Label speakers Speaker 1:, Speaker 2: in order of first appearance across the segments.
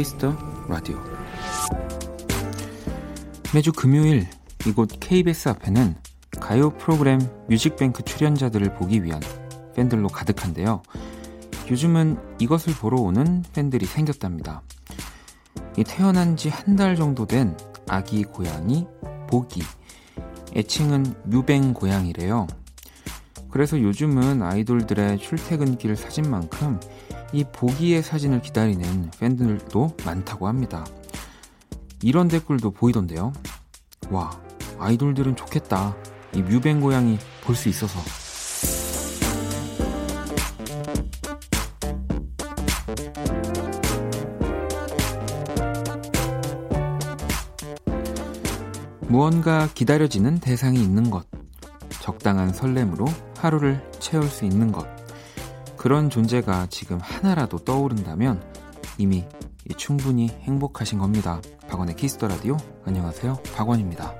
Speaker 1: 키스 더 라디오 매주 금요일 이곳 KBS 앞에는 가요 프로그램 뮤직뱅크 출연자들을 보기 위한 팬들로 가득한데요. 요즘은 이것을 보러 오는 팬들이 생겼답니다. 태어난 지 한 달 정도 된 아기 고양이 보기. 애칭은 뮤뱅 고양이래요. 그래서 요즘은 아이돌들의 출퇴근길 사진만큼 이 보기의 사진을 기다리는 팬들도 많다고 합니다. 이런 댓글도 보이던데요. 와, 아이돌들은 좋겠다. 이 뮤뱅 고양이 볼 수 있어서. 무언가 기다려지는 대상이 있는 것. 적당한 설렘으로 하루를 채울 수 있는 것. 그런 존재가 지금 하나라도 떠오른다면 이미 충분히 행복하신 겁니다. 박원의 키스 더 라디오. 안녕하세요. 박원입니다.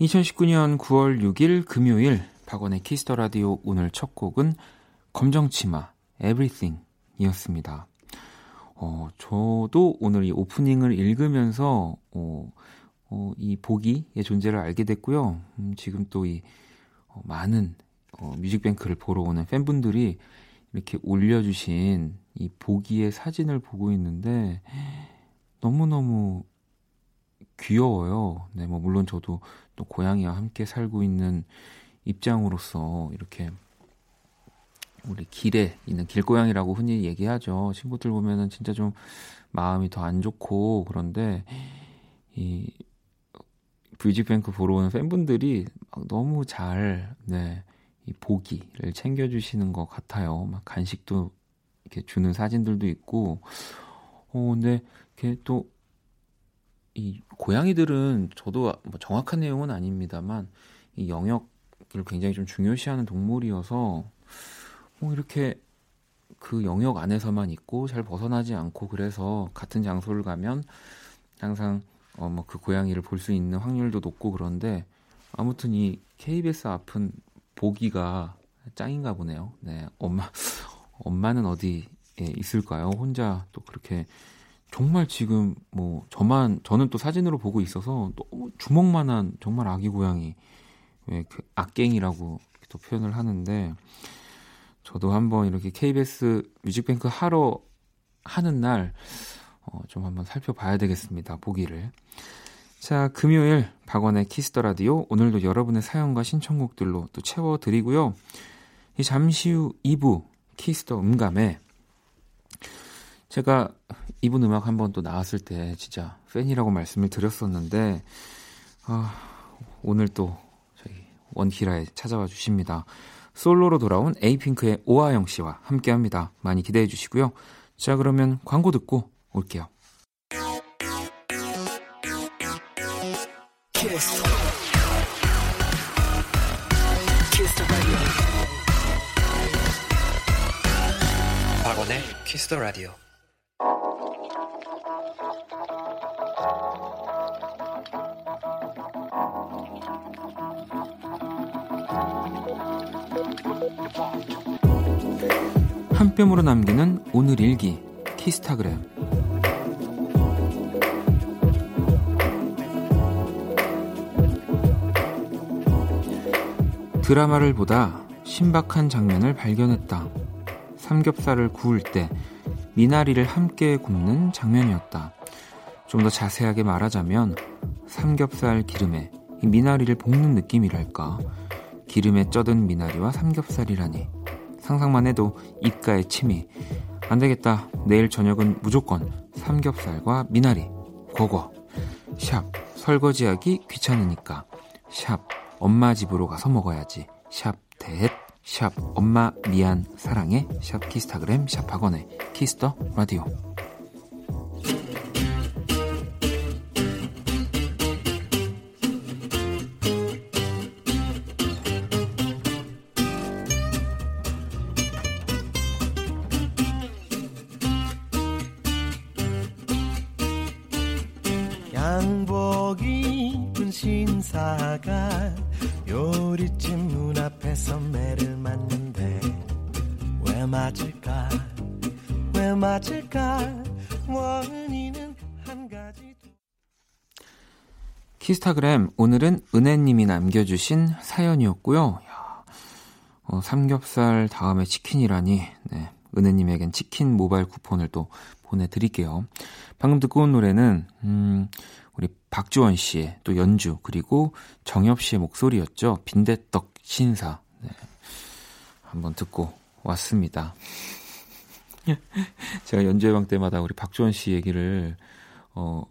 Speaker 1: 2019년 9월 6일 금요일 박원의 Kiss the Radio 오늘 첫 곡은 검정치마 Everything 이었습니다. 어, 저도 오늘 이 오프닝을 읽으면서 어, 어, 이 보기의 존재를 알게 됐고요. 음, 지금 또이 어, 많은 어, 뮤직뱅크를 보러 오는 팬분들이 이렇게 올려주신 이 보기의 사진을 보고 있는데 너무너무 귀여워요. 네, 뭐 물론 저도 또 고양이와 함께 살고 있는 입장으로서 이렇게 우리 길에 있는 길고양이라고 흔히 얘기하죠. 친구들 보면은 진짜 좀 마음이 더 안 좋고 그런데 이 뮤직뱅크 보러 오는 팬분들이 너무 잘 네, 이 보기를 챙겨주시는 것 같아요. 막 간식도 이렇게 주는 사진들도 있고, 어 근데 이렇게 또 이 고양이들은 저도 뭐 정확한 내용은 아닙니다만 이 영역을 굉장히 좀 중요시하는 동물이어서 뭐 이렇게 그 영역 안에서만 있고 잘 벗어나지 않고 그래서 같은 장소를 가면 항상 어 뭐 그 고양이를 볼 수 있는 확률도 높고 그런데 아무튼 이 KBS 앞은 보기가 짱인가 보네요. 네, 엄마 엄마는 어디에 있을까요? 혼자 또 그렇게 정말 지금 뭐 저만 저는 또 사진으로 보고 있어서 너무 주먹만한 정말 아기 고양이 왜그 악갱이라고 또 표현을 하는데 저도 한번 이렇게 KBS 뮤직뱅크 하러 하는 날 어, 좀 한번 살펴봐야 되겠습니다. 보기를. 자, 금요일 박원의 Kiss the Radio 오늘도 여러분의 사연과 신청곡들로 또 채워 드리고요. 이 잠시 후 2부 Kiss the 음감회 제가 이분 음악 한번 또 나왔을 때 진짜 팬이라고 말씀을 드렸었는데 아, 오늘 또 저희 원키라에 찾아와 주십니다. 솔로로 돌아온 에이핑크의 오하영 씨와 함께합니다. 많이 기대해 주시고요. 자 그러면 광고 듣고 올게요. 키스. 키스 박원의 키스 더 라디오. 한 뼘으로 남기는 오늘 일기 키스타그램 드라마를 보다 신박한 장면을 발견했다. 삼겹살을 구울 때 미나리를 함께 굽는 장면이었다. 좀 더 자세하게 말하자면 삼겹살 기름에 미나리를 볶는 느낌이랄까. 기름에 쪄든 미나리와 삼겹살이라니. 상상만 해도 입가에 침이. 안 되겠다. 내일 저녁은 무조건 삼겹살과 미나리. 고거. 샵. 설거지하기 귀찮으니까. 샵. 엄마 집으로 가서 먹어야지. 샵. 대햇. 샵. 엄마 미안 사랑해. 샵 키스타그램. 샵 박원의 Kiss the Radio. 키스타그램 오늘은 은혜님이 남겨주신 사연이었고요. 어, 삼겹살 다음에 치킨이라니 네, 은혜님에겐 치킨 모바일 쿠폰을 또 보내드릴게요. 방금 듣고 온 노래는 음, 우리 박주원 씨의 또 연주 그리고 정엽 씨의 목소리였죠. 빈대떡 신사 네, 한번 듣고 왔습니다. 제가 연주회방 때마다 우리 박주원 씨 얘기를 어,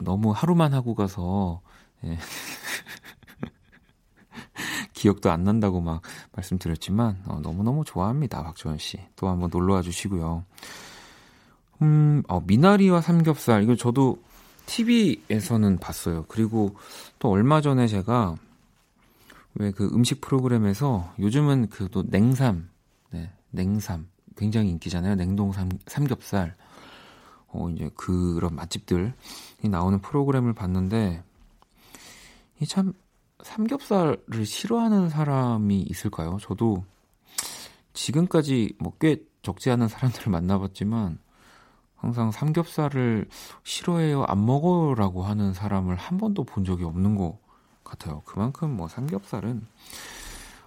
Speaker 1: 너무 하루만 하고 가서 예. 기억도 안 난다고 막 말씀드렸지만 어, 너무너무 좋아합니다. 박주원 씨. 또 한번 놀러 와 주시고요. 음, 어, 미나리와 삼겹살 이거 저도 TV에서는 봤어요. 그리고 또 얼마 전에 제가 왜 그 음식 프로그램에서 요즘은 그 또 냉삼, 네, 냉삼 굉장히 인기잖아요. 냉동 삼, 삼겹살. 어, 이제 그런 맛집들이 나오는 프로그램을 봤는데 참 삼겹살을 싫어하는 사람이 있을까요? 저도 지금까지 뭐 꽤 적지 않은 사람들을 만나봤지만 항상 삼겹살을 싫어해요, 안 먹어라고 하는 사람을 한 번도 본 적이 없는 것 같아요. 그만큼 뭐 삼겹살은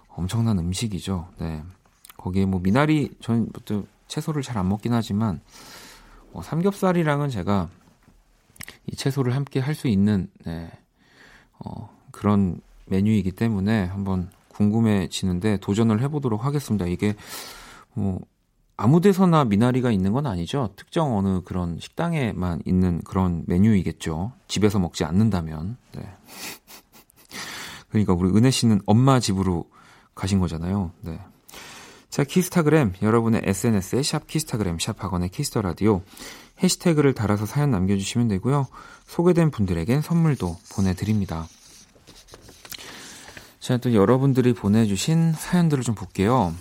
Speaker 1: 엄청난 음식이죠. 네. 거기에 뭐 미나리, 저는 채소를 잘 안 먹긴 하지만 뭐 삼겹살이랑은 제가 이 채소를 함께 할 수 있는 네. 어, 그런 메뉴이기 때문에 한번 궁금해지는데 도전을 해보도록 하겠습니다. 이게 뭐 아무 데서나 미나리가 있는 건 아니죠. 특정 어느 그런 식당에만 있는 그런 메뉴이겠죠. 집에서 먹지 않는다면. 네. 그러니까 우리 은혜 씨는 엄마 집으로 가신 거잖아요. 네. 자, 키스타그램 여러분의 SNS에 샵 키스타그램 샵 박원의 Kiss the Radio 해시태그를 달아서 사연 남겨주시면 되고요. 소개된 분들에겐 선물도 보내드립니다. 자, 또 여러분들이 보내주신 사연들을 좀 볼게요.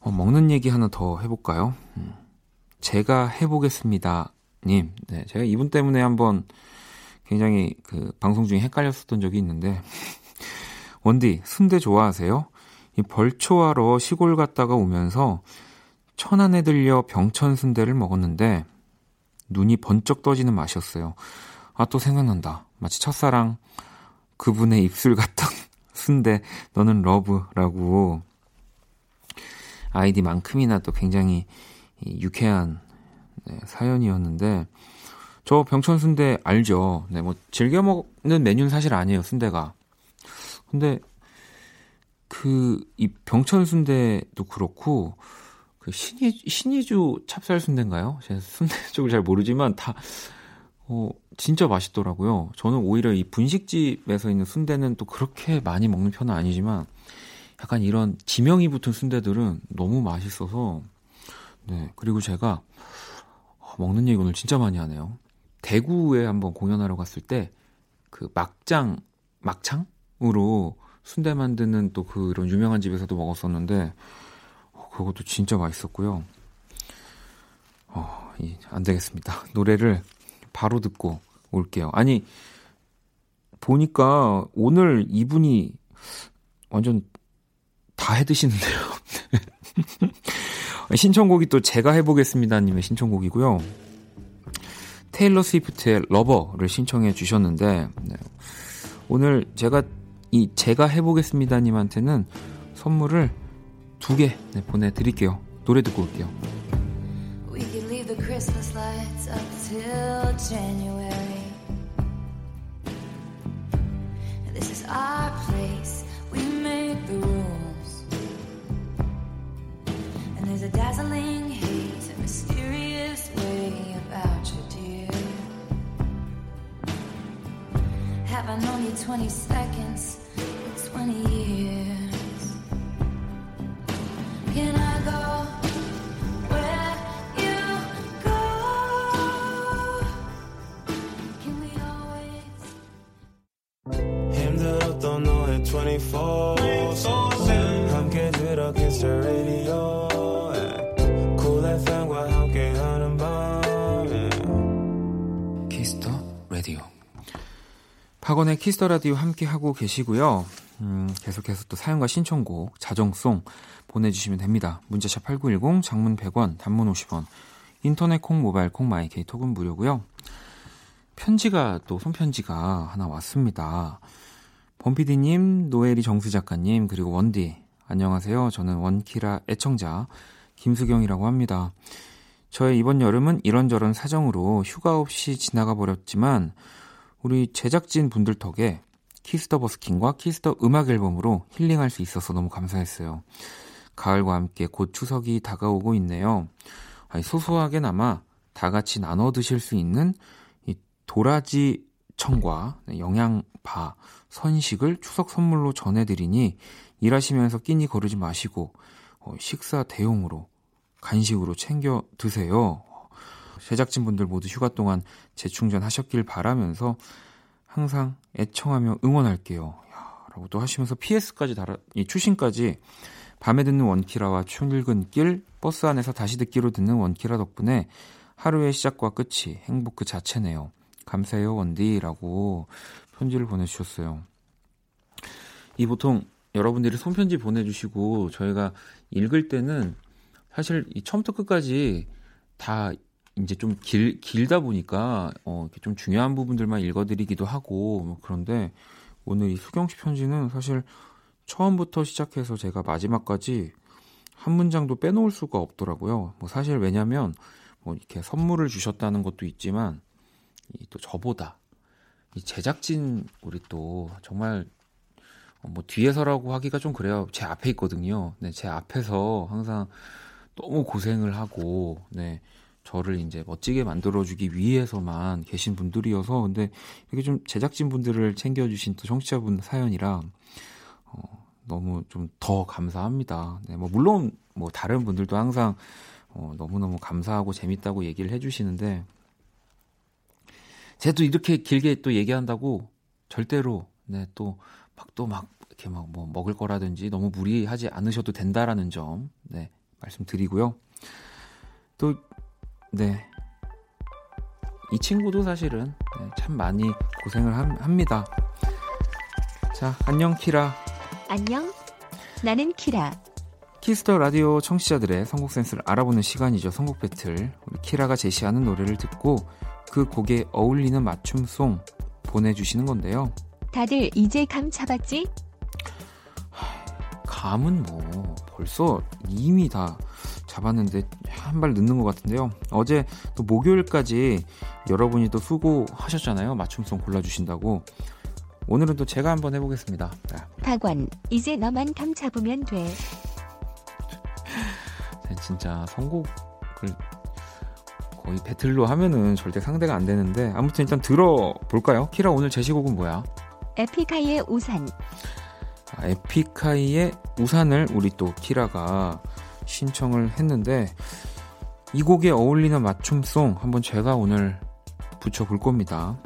Speaker 1: 어, 먹는 얘기 하나 더 해볼까요? 음, 제가 해보겠습니다. 님, 네, 제가 이분 때문에 한번 굉장히 그 방송 중에 헷갈렸었던 적이 있는데, 원디, 순대 좋아하세요? 이 벌초하러 시골 갔다가 오면서 천안에 들려 병천 순대를 먹었는데, 눈이 번쩍 떠지는 맛이었어요. 아, 또 생각난다. 마치 첫사랑 그분의 입술 같던 순대 너는 러브라고 아이디만큼이나 또 굉장히 유쾌한 네, 사연이었는데 저 병천 순대 알죠? 네, 뭐 즐겨 먹는 메뉴는 사실 아니에요, 순대가. 근데 그 이 병천 순대도 그렇고 그 신이 신이주 찹쌀 순대인가요? 제가 순대 쪽을 잘 모르지만 다 어, 진짜 맛있더라고요. 저는 오히려 이 분식집에서 있는 순대는 또 그렇게 많이 먹는 편은 아니지만 약간 이런 지명이 붙은 순대들은 너무 맛있어서 네 그리고 제가 어, 먹는 얘기 오늘 진짜 많이 하네요. 대구에 한번 공연하러 갔을 때 그 막장 막창으로 순대 만드는 또 그런 유명한 집에서도 먹었었는데 어, 그것도 진짜 맛있었고요. 어, 이, 안 되겠습니다. 노래를 바로 듣고 올게요. 아니, 보니까 오늘 이분이 완전 다 해드시는데요. 신청곡이 또 제가 해보겠습니다. 님의 신청곡이고요. 테일러 스위프트의 러버를 신청해 주셨는데, 네. 오늘 제가 이 제가 해보겠습니다님한테는 선물을 두 개 보내드릴게요. 노래 듣고 올게요. We could leave the Christmas lights up till January. This is our place, we made the rules. And there's a dazzling haze, a mysterious
Speaker 2: way about you, dear. Have I known you 20 seconds?
Speaker 1: 박원의 Kiss the Radio 함께 하고 계시고요. 음, 계속해서 또 사연과 신청곡, 자정송 보내주시면 됩니다. 문자샵 8910, 장문 100원, 단문 50원, 인터넷 콩, 모바일 콩, My K 톡은 무료고요. 편지가 또 손편지가 하나 왔습니다. 범피디님, 노엘이 정수 작가님, 그리고 원디. 안녕하세요. 저는 원키라 애청자 김수경이라고 합니다. 저의 이번 여름은 이런저런 사정으로 휴가 없이 지나가 버렸지만 우리 제작진 분들 덕에 Kiss the 버스킹과 Kiss the 음악 앨범으로 힐링할 수 있어서 너무 감사했어요. 가을과 함께 곧 추석이 다가오고 있네요. 소소하게나마 다 같이 나눠 드실 수 있는 이 도라지 청과 영양바, 선식을 추석 선물로 전해드리니 일하시면서 끼니 거르지 마시고 어, 식사 대용으로 간식으로 챙겨 드세요. 제작진분들 모두 휴가 동안 재충전하셨길 바라면서 항상 애청하며 응원할게요. 야, 라고 또 하시면서 PS까지 달아, 이 추신까지 밤에 듣는 원키라와 출근 길 버스 안에서 다시 듣기로 듣는 원키라 덕분에 하루의 시작과 끝이 행복 그 자체네요. 감사해요 원디 라고 편지를 보내주셨어요. 이 보통 여러분들이 손편지 보내주시고 저희가 읽을 때는 사실 이 처음부터 끝까지 다 이제 좀 길, 길다 보니까, 어, 좀 중요한 부분들만 읽어드리기도 하고, 뭐 그런데 오늘 이 수경 씨 편지는 사실 처음부터 시작해서 제가 마지막까지 한 문장도 빼놓을 수가 없더라고요. 뭐 사실 왜냐면, 뭐 이렇게 선물을 주셨다는 것도 있지만, 이또 저보다, 이 제작진, 우리 또 정말 뭐 뒤에서라고 하기가 좀 그래요. 제 앞에 있거든요. 네, 제 앞에서 항상 너무 고생을 하고, 네. 저를 이제 멋지게 만들어주기 위해서만 계신 분들이어서 근데 이렇게 좀 제작진 분들을 챙겨주신 또 청취자분 사연이라 어, 너무 좀 더 감사합니다. 네, 뭐 물론 뭐 다른 분들도 항상 어, 너무너무 감사하고 재밌다고 얘기를 해주시는데 제가 또 이렇게 길게 또 얘기한다고 절대로 네 또 막 또 막 이렇게 막 뭐 먹을 거라든지 너무 무리하지 않으셔도 된다라는 점 네 말씀드리고요. 또 네. 이 친구도 사실은 네, 참 많이 고생을 합니다. 자, 안녕 키라.
Speaker 3: 안녕. 나는 키라.
Speaker 1: Kiss the Radio 청취자들의 선곡 센스를 알아보는 시간이죠. 선곡 배틀. 우리 키라가 제시하는 노래를 듣고 그 곡에 어울리는 맞춤송 보내주시는 건데요.
Speaker 3: 다들 이제 감 잡았지?
Speaker 1: 감은 뭐 벌써 이미 다 잡았는데 한 발 늦는 것 같은데요. 어제 또 목요일까지 여러분이 또 수고하셨잖아요. 맞춤송 골라주신다고. 오늘은 또 제가 한번 해보겠습니다. 네.
Speaker 3: 박원, 이제 너만 감 잡으면 돼.
Speaker 1: 네, 진짜 선곡을 거의 배틀로 하면은 절대 상대가 안 되는데 아무튼 일단 들어볼까요? 키라 오늘 제시곡은 뭐야?
Speaker 3: 에픽하이의 우산.
Speaker 1: 아, 에픽하이의 우산을 우리 또 키라가 신청을 했는데 이 곡에 어울리는 맞춤송 한번 제가 오늘 붙여볼 겁니다.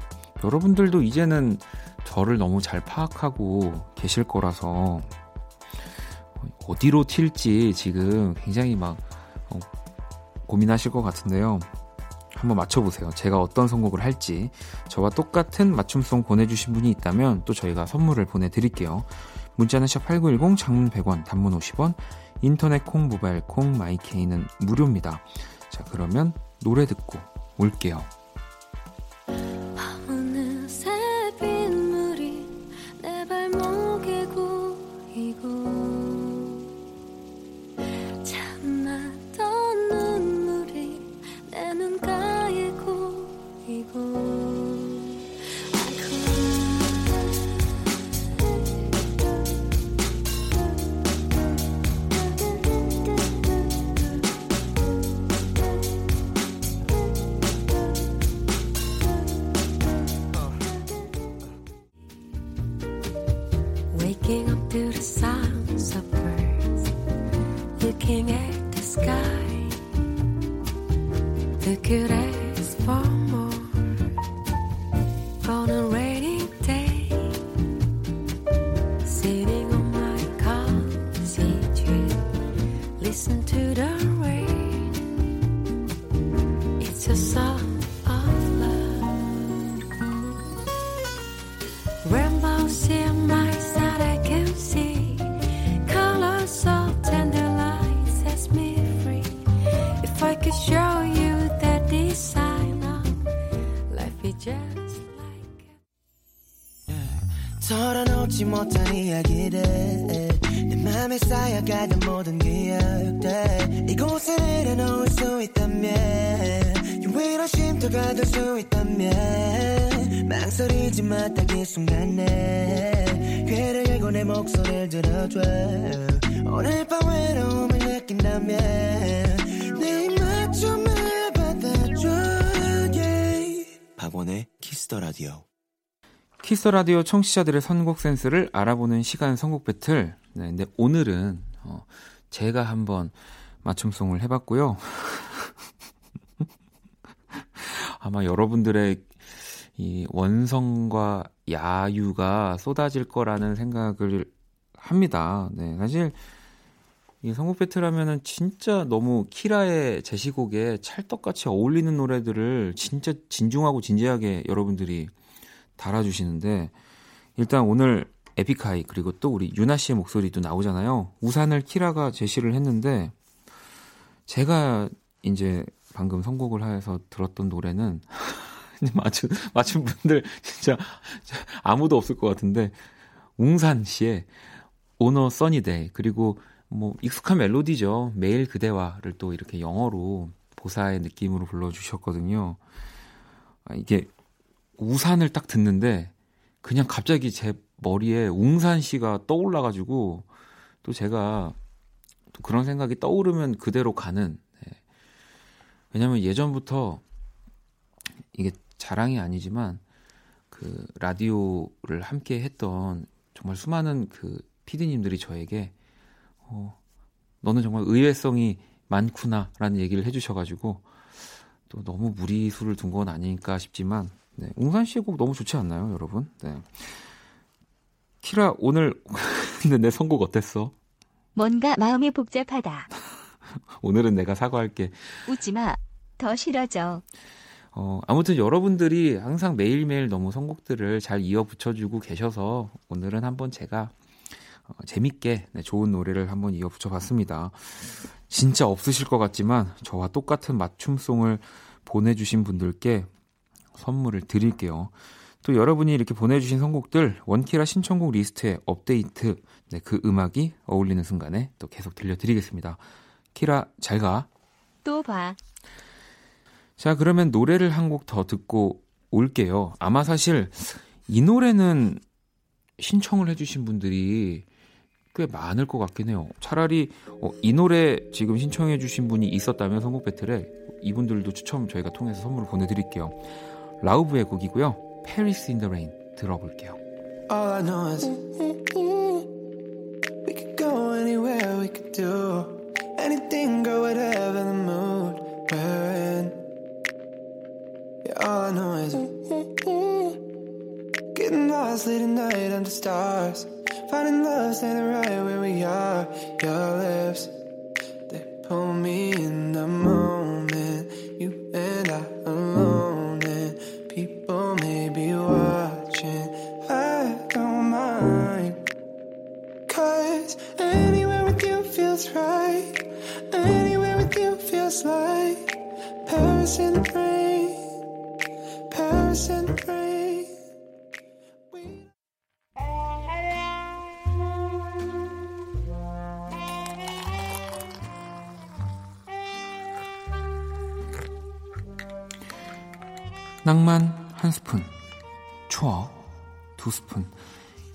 Speaker 1: 여러분들도 이제는 저를 너무 잘 파악하고 계실 거라서 어디로 튈지 지금 굉장히 막 어, 고민하실 것 같은데요. 한번 맞춰보세요. 제가 어떤 선곡을 할지. 저와 똑같은 맞춤송 보내주신 분이 있다면 또 저희가 선물을 보내드릴게요. 문자는 샵8910 장문 100원, 단문 50원, 인터넷 콩, 모바일 콩, 마이케이는 무료입니다. 자, 그러면 노래 듣고 올게요.
Speaker 4: 키스 라디오
Speaker 1: 청취자들의 선곡 센스를 알아보는 시간 선곡 배틀. 네, 근데 오늘은 어, 제가 한번 맞춤송을 해봤고요. 아마 여러분들의 이 원성과 야유가 쏟아질 거라는 생각을 합니다. 네, 사실 이 선곡 배틀 하면은 진짜 너무 키라의 제시곡에 찰떡같이 어울리는 노래들을 진짜 진중하고 진지하게 여러분들이 달아주시는데 일단 오늘 에픽하이 그리고 또 우리 유나 씨의 목소리도 나오잖아요. 우산을 키라가 제시를 했는데 제가 이제 방금 선곡을 해서 들었던 노래는 맞춘 맞춘 분들 진짜 아무도 없을 것 같은데 웅산 씨의 오너 써니데이 그리고 뭐 익숙한 멜로디죠. 매일 그대와를 또 이렇게 영어로 보사의 느낌으로 불러주셨거든요. 아, 이게 우산을 딱 듣는데 그냥 갑자기 제 머리에 웅산 씨가 떠올라가지고 또 제가 또 그런 생각이 떠오르면 그대로 가는. 네. 왜냐면 예전부터 이게 자랑이 아니지만 그 라디오를 함께 했던 정말 수많은 그 피디님들이 저에게 어, 너는 정말 의외성이 많구나라는 얘기를 해주셔가지고 또 너무 무리수를 둔 건 아닐까 싶지만 네, 웅산 씨의 곡 너무 좋지 않나요, 여러분? 네. 키라 오늘 근데 내 선곡 어땠어?
Speaker 3: 뭔가 마음이 복잡하다.
Speaker 1: 오늘은 내가 사과할게.
Speaker 3: 웃지 마. 더 싫어져.
Speaker 1: 어, 아무튼 여러분들이 항상 매일매일 너무 선곡들을 잘 이어 붙여주고 계셔서 오늘은 한번 제가 어, 재밌게 네, 좋은 노래를 한번 이어 붙여봤습니다. 진짜 없으실 것 같지만 저와 똑같은 맞춤송을 보내주신 분들께 선물을 드릴게요. 또 여러분이 이렇게 보내주신 선곡들 원키라 신청곡 리스트에 업데이트 네, 그 음악이 어울리는 순간에 또 계속 들려드리겠습니다. 키라 잘 가.
Speaker 3: 또 봐.
Speaker 1: 자 그러면 노래를 한 곡 더 듣고 올게요. 아마 사실 이 노래는 신청을 해주신 분들이 꽤 많을 것 같긴 해요. 차라리 어, 이 노래 지금 신청해주신 분이 있었다면 선곡 배틀에 이분들도 추첨 저희가 통해서 선물을 보내드릴게요. 라우브의 곡이고요. Paris in the Rain 들어볼게요.
Speaker 4: All I know is we could go anywhere, we could do anything, go whatever the mood we're in. Yeah, all I know is getting lost late at night under stars, finding love standing right where we are. Your lips, they pull me in the moment.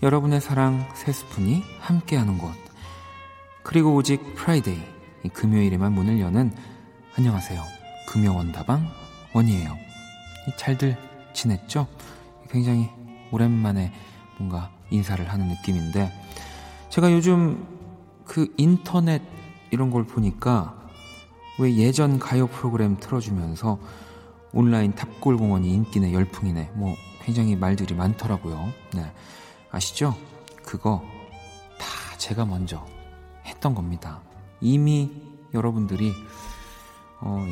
Speaker 1: 여러분의 사랑 세 스푼이 함께하는 곳. 그리고 오직 Friday, 이 금요일에만 문을 여는 안녕하세요. 금요원다방 원이에요. 이 잘들 지냈죠? 굉장히 오랜만에 뭔가 인사를 하는 느낌인데 제가 요즘 그 인터넷 이런 걸 보니까 왜 예전 가요 프로그램 틀어주면서 온라인 탑골 공원이 인기네 열풍이네 뭐 굉장히 말들이 많더라고요. 네. 아시죠? 그거 다 제가 먼저 했던 겁니다. 이미 여러분들이 어,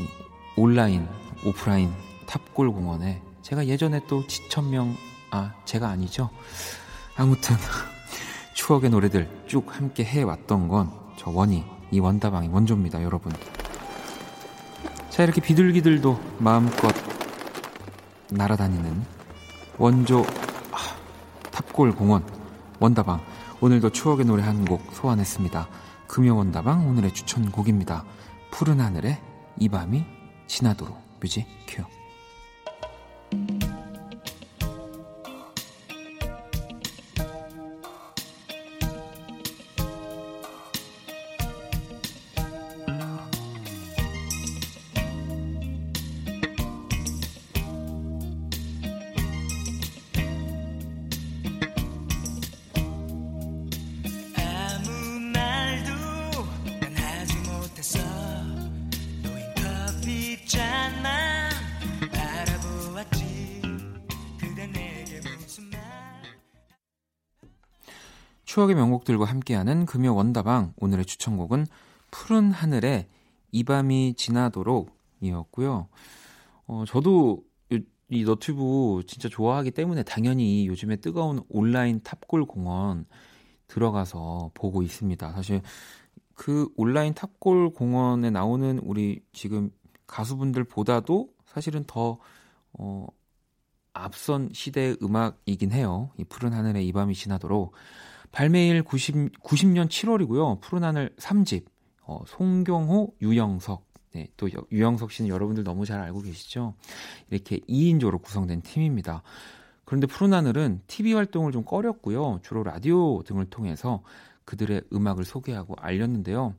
Speaker 1: 온라인, 오프라인 탑골 공원에 제가 예전에 또 지천명 아 제가 아니죠. 아무튼 추억의 노래들 쭉 함께 해왔던 건 저 원이 이 원다방이 원조입니다, 여러분. 자 이렇게 비둘기들도 마음껏 날아다니는 원조 아, 탑골 공원 원다방 오늘도 추억의 노래 한 곡 소환했습니다. 금요 원다방 오늘의 추천곡입니다. 푸른 하늘에 이 밤이 지나도록 뮤직 큐. 추억의 명곡들과 함께하는 금요 원다방 오늘의 추천곡은 푸른 하늘에 이 밤이 지나도록 이었고요. 어, 저도 요- 이 너튜브 진짜 좋아하기 때문에 당연히 요즘에 뜨거운 온라인 탑골 공원 들어가서 보고 있습니다. 사실 그 온라인 탑골 공원에 나오는 우리 지금 가수분들보다도 사실은 더 어, 앞선 시대의 음악이긴 해요. 이 푸른 하늘에 이 밤이 지나도록 발매일 90, 90년 7월이고요. 푸른 하늘 3집. 어, 송경호, 유영석. 네, 또 여- 유영석 씨는 여러분들 너무 잘 알고 계시죠? 이렇게 2인조로 구성된 팀입니다. 그런데 푸른 하늘은 TV 활동을 좀 꺼렸고요. 주로 라디오 등을 통해서 그들의 음악을 소개하고 알렸는데요.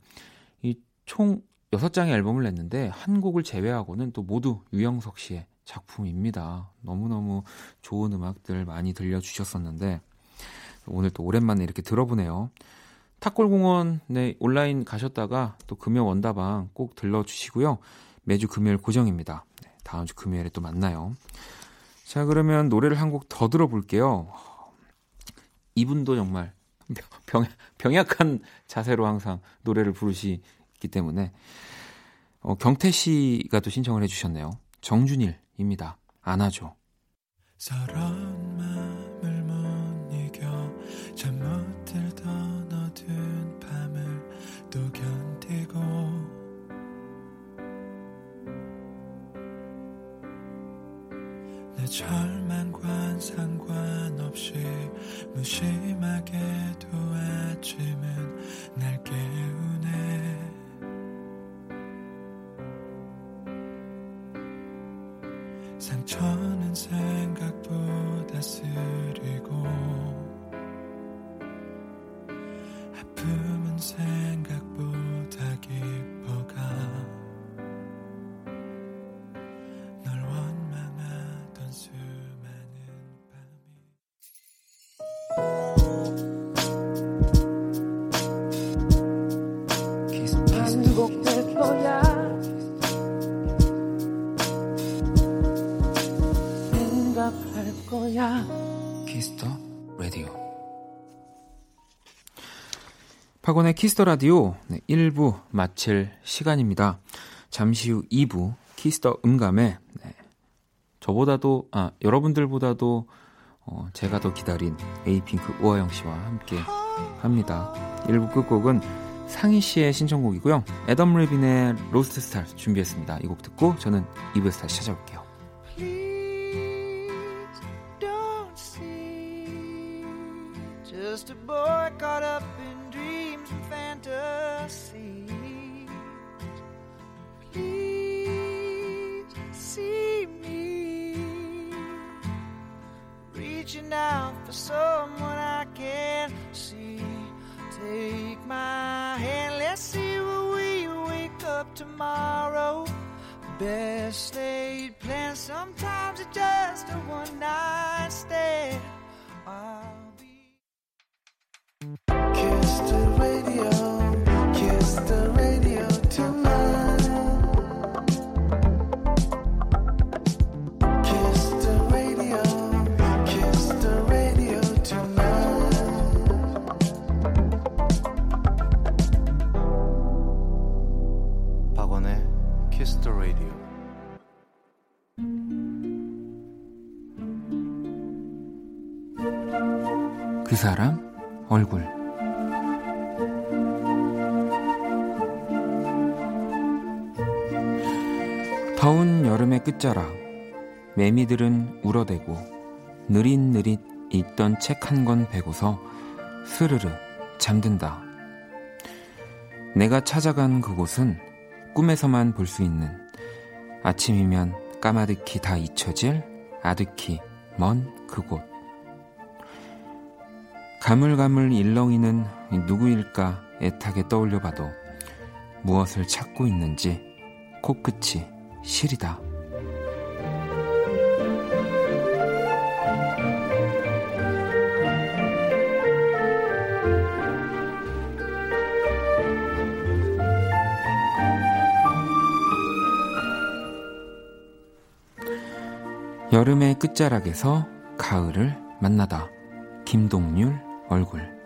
Speaker 1: 이 총 6장의 앨범을 냈는데 한 곡을 제외하고는 또 모두 유영석 씨의 작품입니다. 너무너무 좋은 음악들 많이 들려주셨었는데 오늘 또 오랜만에 이렇게 들어보네요. 탁골공원에 온라인 가셨다가 또 금요 원다방 꼭 들러주시고요. 매주 금요일 고정입니다. 네, 다음 주 금요일에 또 만나요. 자, 그러면 노래를 한 곡 더 들어볼게요. 이분도 정말 병, 병약한 자세로 항상 노래를 부르시기 때문에 어, 경태 씨가 또 신청을 해주셨네요. 정준일입니다. 안아줘.
Speaker 5: 이겨 잠못 들던 어두운 밤을 또 견디고 내 절망과 상관없이 무심하게도 아침은 날 깨우
Speaker 1: Kiss the Radio 네, 1부 마칠 시간입니다. 잠시 후 2부 Kiss the 음감회 네, 저보다도 아 여러분들보다도 어, 제가 더 기다린 에이핑크 오하영 씨와 함께 합니다. 1부 끝곡은 상희 씨의 신청곡이고요. 애덤 레빈의 Lost Stars 준비했습니다. 이 곡 듣고 저는 2부에서 다시 찾아올게요.
Speaker 5: Tomorrow. Best laid plans, sometimes it's just a one night
Speaker 1: 끝자락 매미들은 울어대고 느릿느릿 읽던 책 한 권 베고서 스르르 잠든다. 내가 찾아간 그곳은 꿈에서만 볼 수 있는 아침이면 까마득히 다 잊혀질 아득히 먼 그곳. 가물가물 일렁이는 누구일까 애타게 떠올려 봐도 무엇을 찾고 있는지 코끝이 시리다. 여름의 끝자락에서 가을을 만나다. 김동률 얼굴.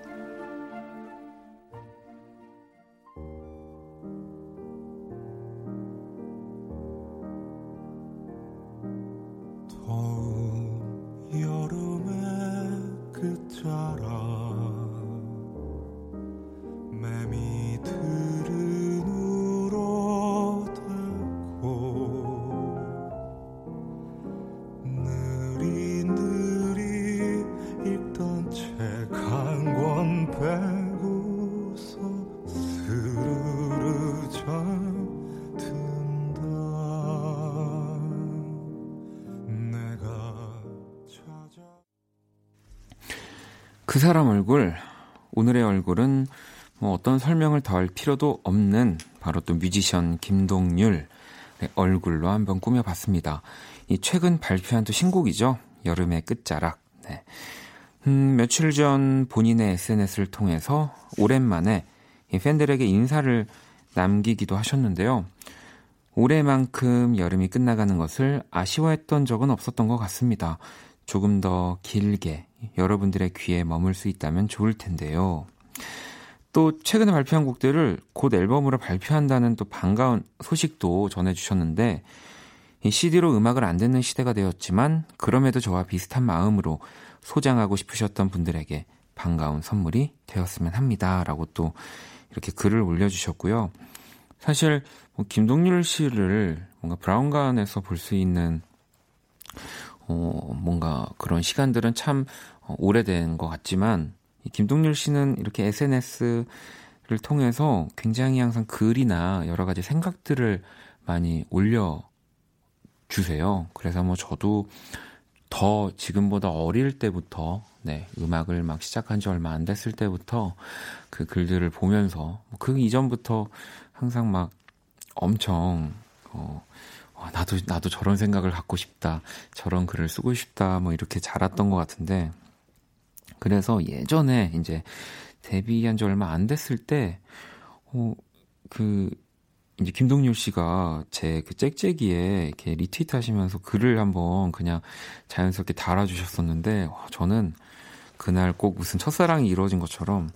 Speaker 1: 그 사람 얼굴, 오늘의 얼굴은 뭐 어떤 설명을 더할 필요도 없는 바로 또 뮤지션 김동률의 얼굴로 한번 꾸며봤습니다. 이 최근 발표한 또 신곡이죠. 여름의 끝자락. 네. 음, 며칠 전 본인의 SNS를 통해서 오랜만에 이 팬들에게 인사를 남기기도 하셨는데요. 올해만큼 여름이 끝나가는 것을 아쉬워했던 적은 없었던 것 같습니다. 조금 더 길게 여러분들의 귀에 머물 수 있다면 좋을 텐데요. 또 최근에 발표한 곡들을 곧 앨범으로 발표한다는 또 반가운 소식도 전해주셨는데 이 CD로 음악을 안 듣는 시대가 되었지만 그럼에도 저와 비슷한 마음으로 소장하고 싶으셨던 분들에게 반가운 선물이 되었으면 합니다 라고 또 이렇게 글을 올려주셨고요. 사실 뭐 김동률 씨를 뭔가 브라운관에서 볼 수 있는 어, 뭔가 그런 시간들은 참 어, 오래된 것 같지만 이 김동률 씨는 이렇게 SNS를 통해서 굉장히 항상 글이나 여러 가지 생각들을 많이 올려 주세요. 그래서 뭐 저도 더 지금보다 어릴 때부터 네, 음악을 막 시작한 지 얼마 안 됐을 때부터 그 글들을 보면서 그 이전부터 항상 막 엄청 어, 와, 나도 나도 저런 생각을 갖고 싶다, 저런 글을 쓰고 싶다, 뭐 이렇게 자랐던 것 같은데. 그래서 예전에 이제 데뷔한 지 얼마 안 됐을 때, 어, 그 이제 김동률 씨가 제 그 짹짹이에 이렇게 리트윗 하시면서 글을 한번 그냥 자연스럽게 달아주셨었는데, 와, 저는 그날 꼭 무슨 첫사랑이 이루어진 것처럼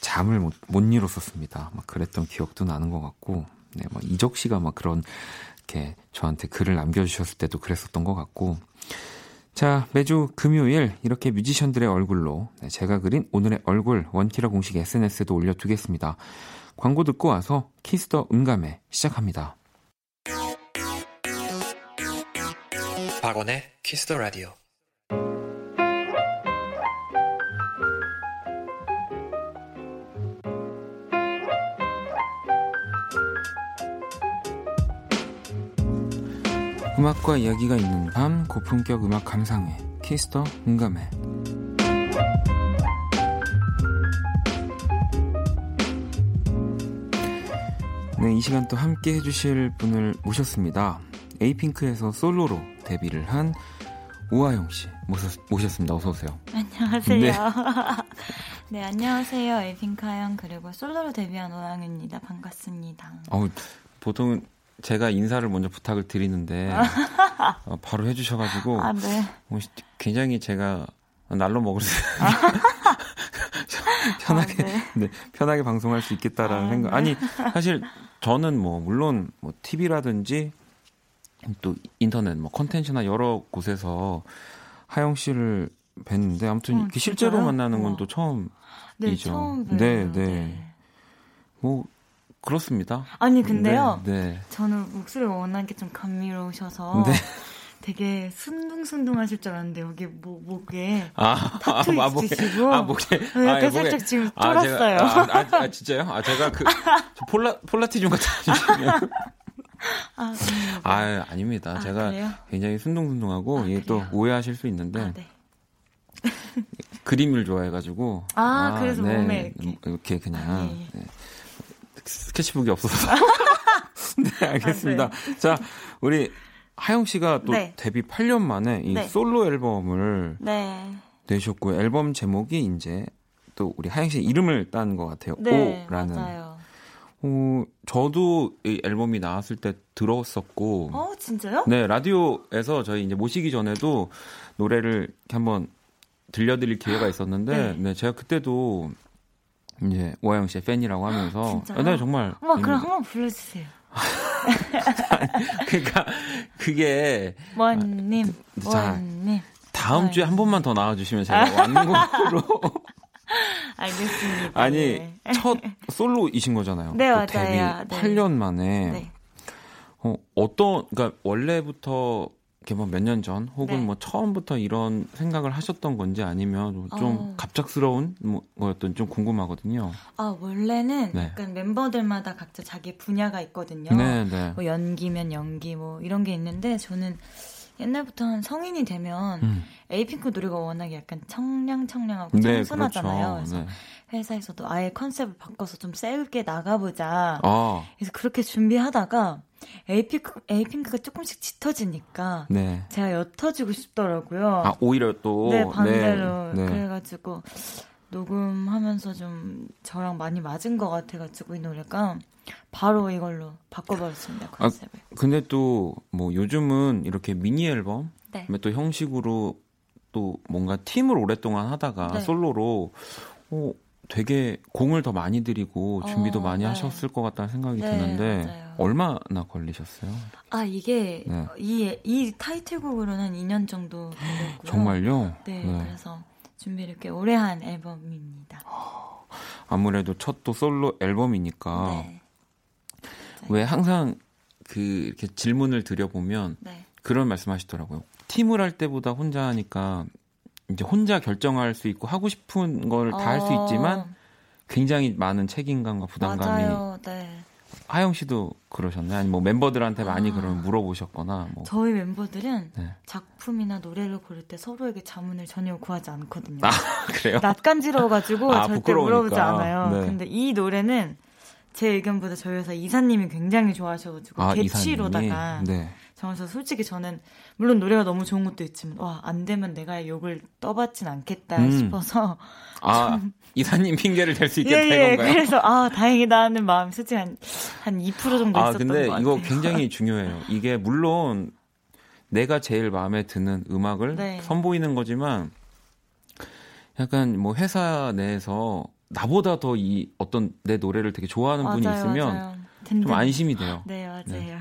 Speaker 1: 잠을 못, 못 이뤘었습니다. 막 그랬던 기억도 나는 것 같고, 네, 막 이적 씨가 막 그런, 이렇게 저한테 글을 남겨주셨을 때도 그랬었던 것 같고, 자, 매주 금요일 이렇게 뮤지션들의 얼굴로 네, 제가 그린 오늘의 얼굴 원키라 공식 SNS에도 올려두겠습니다. 광고 듣고 와서 Kiss the 음감회 시작합니다.
Speaker 6: 박원의 Kiss the Radio.
Speaker 1: 음악과 이야기가 있는 밤 고품격 음악 감상회 키스더 음감회 네, 이 시간 또 함께 해주실 분을 모셨습니다. 에이핑크에서 솔로로 데뷔를 한 오하영 씨 모셨, 모셨습니다. 어서 오세요.
Speaker 7: 안녕하세요.
Speaker 1: 네.
Speaker 7: 네, 안녕하세요. 에이핑크 하영 그리고 솔로로 데뷔한 오하영입니다. 반갑습니다.
Speaker 1: 어, 보통은 제가 인사를 먼저 부탁을 드리는데 어, 바로 해주셔가지고
Speaker 7: 아, 네.
Speaker 1: 어, 굉장히 제가 날로 먹을 수 편하게
Speaker 7: 아, 네.
Speaker 1: 네, 편하게 방송할 수 있겠다라는
Speaker 7: 아,
Speaker 1: 생각.
Speaker 7: 네.
Speaker 1: 아니 사실 저는 뭐 물론 뭐 TV라든지 또 인터넷 뭐 컨텐츠나 여러 곳에서 하영 씨를 뵀는데 아무튼
Speaker 7: 어,
Speaker 1: 실제로? 만나는 건. 또 처음
Speaker 7: 네,
Speaker 1: 이죠.
Speaker 7: 처음 봬요.
Speaker 1: 네, 네. 뭐 그렇습니다.
Speaker 7: 아니 근데요.
Speaker 1: 네. 네.
Speaker 7: 저는 목소리가 워낙에 좀 감미로우셔서
Speaker 1: 네.
Speaker 7: 되게 순둥순둥하실 줄 알았는데 여기 목, 목에
Speaker 1: 아,
Speaker 7: 타투
Speaker 1: 아,
Speaker 7: 있으시고
Speaker 1: 아, 목에.
Speaker 7: 네, 약간
Speaker 1: 아, 목에-
Speaker 7: 살짝 지금
Speaker 1: 아,
Speaker 7: 쫄았어요.
Speaker 1: 제가, 아, 아, 아, 진짜요? 아, 제가 그, 저 폴라, 폴라티즘 같은.
Speaker 7: 아, 음,
Speaker 1: 아, 아닙니다.
Speaker 7: 아,
Speaker 1: 제가
Speaker 7: 그래요?
Speaker 1: 굉장히 순둥순둥하고,
Speaker 7: 아,
Speaker 1: 이게 또? 오해하실 수 있는데,
Speaker 7: 아, 네.
Speaker 1: 그림을 좋아해가지고.
Speaker 7: 아, 그래서 몸에 이렇게.
Speaker 1: 음, 이렇게 그냥.
Speaker 7: 아, 예, 예.
Speaker 1: 네. 스케치북이 없어서. 네, 알겠습니다. 자, 우리 하영 씨가 또
Speaker 7: 아, 네.
Speaker 1: 데뷔 8년 만에 이
Speaker 7: 네.
Speaker 1: 솔로 앨범을
Speaker 7: 네.
Speaker 1: 내셨고요. 앨범 제목이 이제 또 우리 하영 씨 이름을 딴 것 같아요.
Speaker 7: 네,
Speaker 1: 오라는.
Speaker 7: 맞아요.
Speaker 1: 어, 저도 이 앨범이 나왔을 때 들었었고,
Speaker 7: 어, 진짜요?
Speaker 1: 네 라디오에서 저희 이제 모시기 전에도 노래를 한번 들려드릴 기회가 있었는데,
Speaker 7: 네.
Speaker 1: 네, 제가 그때도 이제 오하영 씨의 팬이라고 하면서,
Speaker 7: 진짜요?
Speaker 1: 네 정말.
Speaker 7: 어머, 그럼
Speaker 1: 음,
Speaker 7: 한번 불러주세요.
Speaker 1: 그러니까 그게
Speaker 7: 원님,
Speaker 1: 자,
Speaker 7: 원님.
Speaker 1: 다음 주에 한 번만 더 나와주시면 제가
Speaker 7: 아.
Speaker 1: 완곡으로
Speaker 7: 알겠습니다.
Speaker 1: 아니
Speaker 7: 네.
Speaker 1: 첫 솔로이신 거잖아요.
Speaker 7: 네,
Speaker 1: 또
Speaker 7: 맞아요.
Speaker 1: 데뷔
Speaker 7: 네.
Speaker 1: 8년 만에
Speaker 7: 네.
Speaker 1: 어, 어떤 그러니까 원래부터 이렇게 뭐 몇 년 전 혹은
Speaker 7: 네.
Speaker 1: 뭐 처음부터 이런 생각을 하셨던 건지 아니면 좀
Speaker 7: 어.
Speaker 1: 갑작스러운 뭐 거였던 좀 궁금하거든요.
Speaker 7: 아, 원래는
Speaker 1: 네.
Speaker 7: 약간 멤버들마다 각자 자기 분야가 있거든요.
Speaker 1: 네, 네.
Speaker 7: 뭐 연기면 연기 뭐 이런 게 있는데 저는 옛날부터 한 성인이 되면
Speaker 1: 음.
Speaker 7: 에이핑크 노래가 워낙에 약간 청량청량하고
Speaker 1: 네,
Speaker 7: 청순하잖아요.
Speaker 1: 그렇죠.
Speaker 7: 그래서
Speaker 1: 네.
Speaker 7: 회사에서도 아예 컨셉을 바꿔서 좀 세게 나가보자.
Speaker 1: 아,
Speaker 7: 그래서 그렇게 준비하다가 에이핑크, 에이핑크가 조금씩 짙어지니까
Speaker 1: 네.
Speaker 7: 제가 옅어지고 싶더라고요.
Speaker 1: 아, 오히려 또
Speaker 7: 네, 반대로.
Speaker 1: 네, 네.
Speaker 7: 그래가지고 녹음하면서 좀 저랑 많이 맞은 것 같아가지고 이 노래가 바로 이걸로 바꿔버렸습니다
Speaker 1: 아,
Speaker 7: 컨셉을.
Speaker 1: 근데 또 뭐 요즘은 이렇게 미니 앨범
Speaker 7: 네.
Speaker 1: 또 형식으로 또 뭔가 팀을 오랫동안 하다가
Speaker 7: 네.
Speaker 1: 솔로로 어, 되게 공을 더 많이 들이고 준비도
Speaker 7: 어,
Speaker 1: 많이
Speaker 7: 네.
Speaker 1: 하셨을 것 같다는 생각이
Speaker 7: 네,
Speaker 1: 드는데
Speaker 7: 맞아요.
Speaker 1: 얼마나 걸리셨어요?
Speaker 7: 아 이게
Speaker 1: 네.
Speaker 7: 이, 이 타이틀곡으로는 한 2년 정도 걸렸고요.
Speaker 1: 정말요?
Speaker 7: 네,
Speaker 1: 네.
Speaker 7: 그래서 준비를 꽤 오래 한 앨범입니다.
Speaker 1: 아무래도 첫 또 솔로 앨범이니까
Speaker 7: 네.
Speaker 1: 왜 항상 그 이렇게 질문을 드려보면
Speaker 7: 네.
Speaker 1: 그런 말씀하시더라고요. 팀을 할 때보다 혼자 하니까 이제 혼자 결정할 수 있고 하고 싶은 걸 다 할수
Speaker 7: 어,
Speaker 1: 있지만 굉장히 많은 책임감과 부담감이.
Speaker 7: 네.
Speaker 1: 하영 씨도 그러셨나요? 아니 뭐 멤버들한테 많이
Speaker 7: 아.
Speaker 1: 그런 물어보셨거나 뭐
Speaker 7: 저희 멤버들은
Speaker 1: 네.
Speaker 7: 작품이나 노래를 고를 때 서로에게 자문을 전혀 구하지 않거든요.
Speaker 1: 아, 그래요?
Speaker 7: 낯간지러워 가지고
Speaker 1: 아,
Speaker 7: 절대
Speaker 1: 부끄러우니까.
Speaker 7: 물어보지 않아요.
Speaker 1: 네.
Speaker 7: 근데 이 노래는 제 의견보다 저희 회사 이사님이 굉장히 좋아하셔가지고
Speaker 1: 아,
Speaker 7: 개취로다가?
Speaker 1: 네.
Speaker 7: 정해서 솔직히 저는 물론 노래가 너무 좋은 것도 있지만 와 안 되면 내가 욕을 떠받진 않겠다
Speaker 1: 음.
Speaker 7: 싶어서
Speaker 1: 아, 이사님 핑계를 댈 수 있겠다
Speaker 7: 예예
Speaker 1: 이건가요?
Speaker 7: 그래서 아 다행이다 하는 마음이 솔직히 한 한 2% 정도
Speaker 1: 아,
Speaker 7: 있었던
Speaker 1: 근데
Speaker 7: 것 같아요.
Speaker 1: 이거 굉장히 중요해요. 이게 물론 내가 제일 마음에 드는 음악을
Speaker 7: 네.
Speaker 1: 선보이는 거지만 약간 뭐 회사 내에서 나보다 더 이 어떤 내 노래를 되게 좋아하는 분이
Speaker 7: 맞아요,
Speaker 1: 있으면
Speaker 7: 맞아요.
Speaker 1: 좀
Speaker 7: 든든.
Speaker 1: 안심이 돼요.
Speaker 7: 네 맞아요.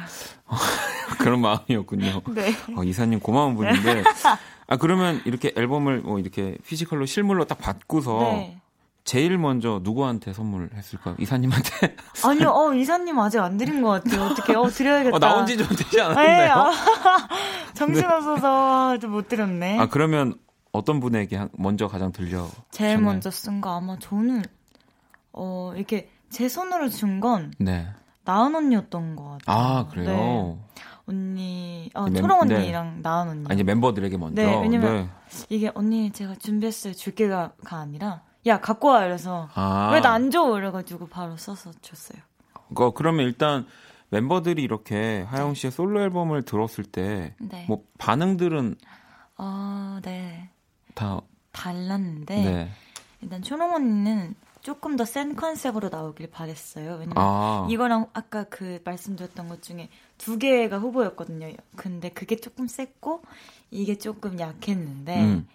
Speaker 1: 그런 마음이었군요.
Speaker 7: 네.
Speaker 1: 어, 이사님 고마운 분인데. 아, 그러면 이렇게 앨범을 뭐 이렇게 피지컬로 실물로 딱 받고서
Speaker 7: 네.
Speaker 1: 제일 먼저 누구한테 선물했을까요? 이사님한테?
Speaker 7: 아니요, 어, 이사님 아직 안 드린 것 같아요. 어떻게, 어, 드려야겠다.
Speaker 1: 어, 나온 지 좀 되지
Speaker 7: 네,
Speaker 1: 않았나요?
Speaker 7: 아, 정신없어서 좀못 드렸네.
Speaker 1: 아, 그러면 어떤 분에게 한- 먼저 가장 들려?
Speaker 7: 제일
Speaker 1: 주나요?
Speaker 7: 먼저 쓴 거 아마 저는, 어, 이렇게 제 손으로 준 건
Speaker 1: 네.
Speaker 7: 나은 언니였던 것 같아요.
Speaker 1: 아, 그래요?
Speaker 7: 네. 언니, 어,
Speaker 1: 이 멤-
Speaker 7: 초롱
Speaker 1: 네.
Speaker 7: 언니랑 나은 언니.
Speaker 1: 아, 이제 멤버들에게 먼저.
Speaker 7: 네, 왜냐면 이게 언니 제가 준비했어요. 줄게가 가 아니라, 야, 갖고 와. 이래서,
Speaker 1: 아.
Speaker 7: 왜나 안 줘? 이래가지고 바로 써서 줬어요.
Speaker 1: 그, 그러면 일단 멤버들이 이렇게 하영 씨의 솔로 앨범을 들었을 때,
Speaker 7: 네.
Speaker 1: 뭐, 반응들은
Speaker 7: 어, 네.
Speaker 1: 다,
Speaker 7: 달랐는데,
Speaker 1: 네.
Speaker 7: 일단 초롱 언니는 조금 더 센 컨셉으로 나오길 바랬어요. 왜냐면
Speaker 1: 아.
Speaker 7: 이거랑 아까 그 말씀드렸던 것 중에 두 개가 후보였거든요. 근데 그게 조금 셌고 이게 조금 약했는데
Speaker 1: 음.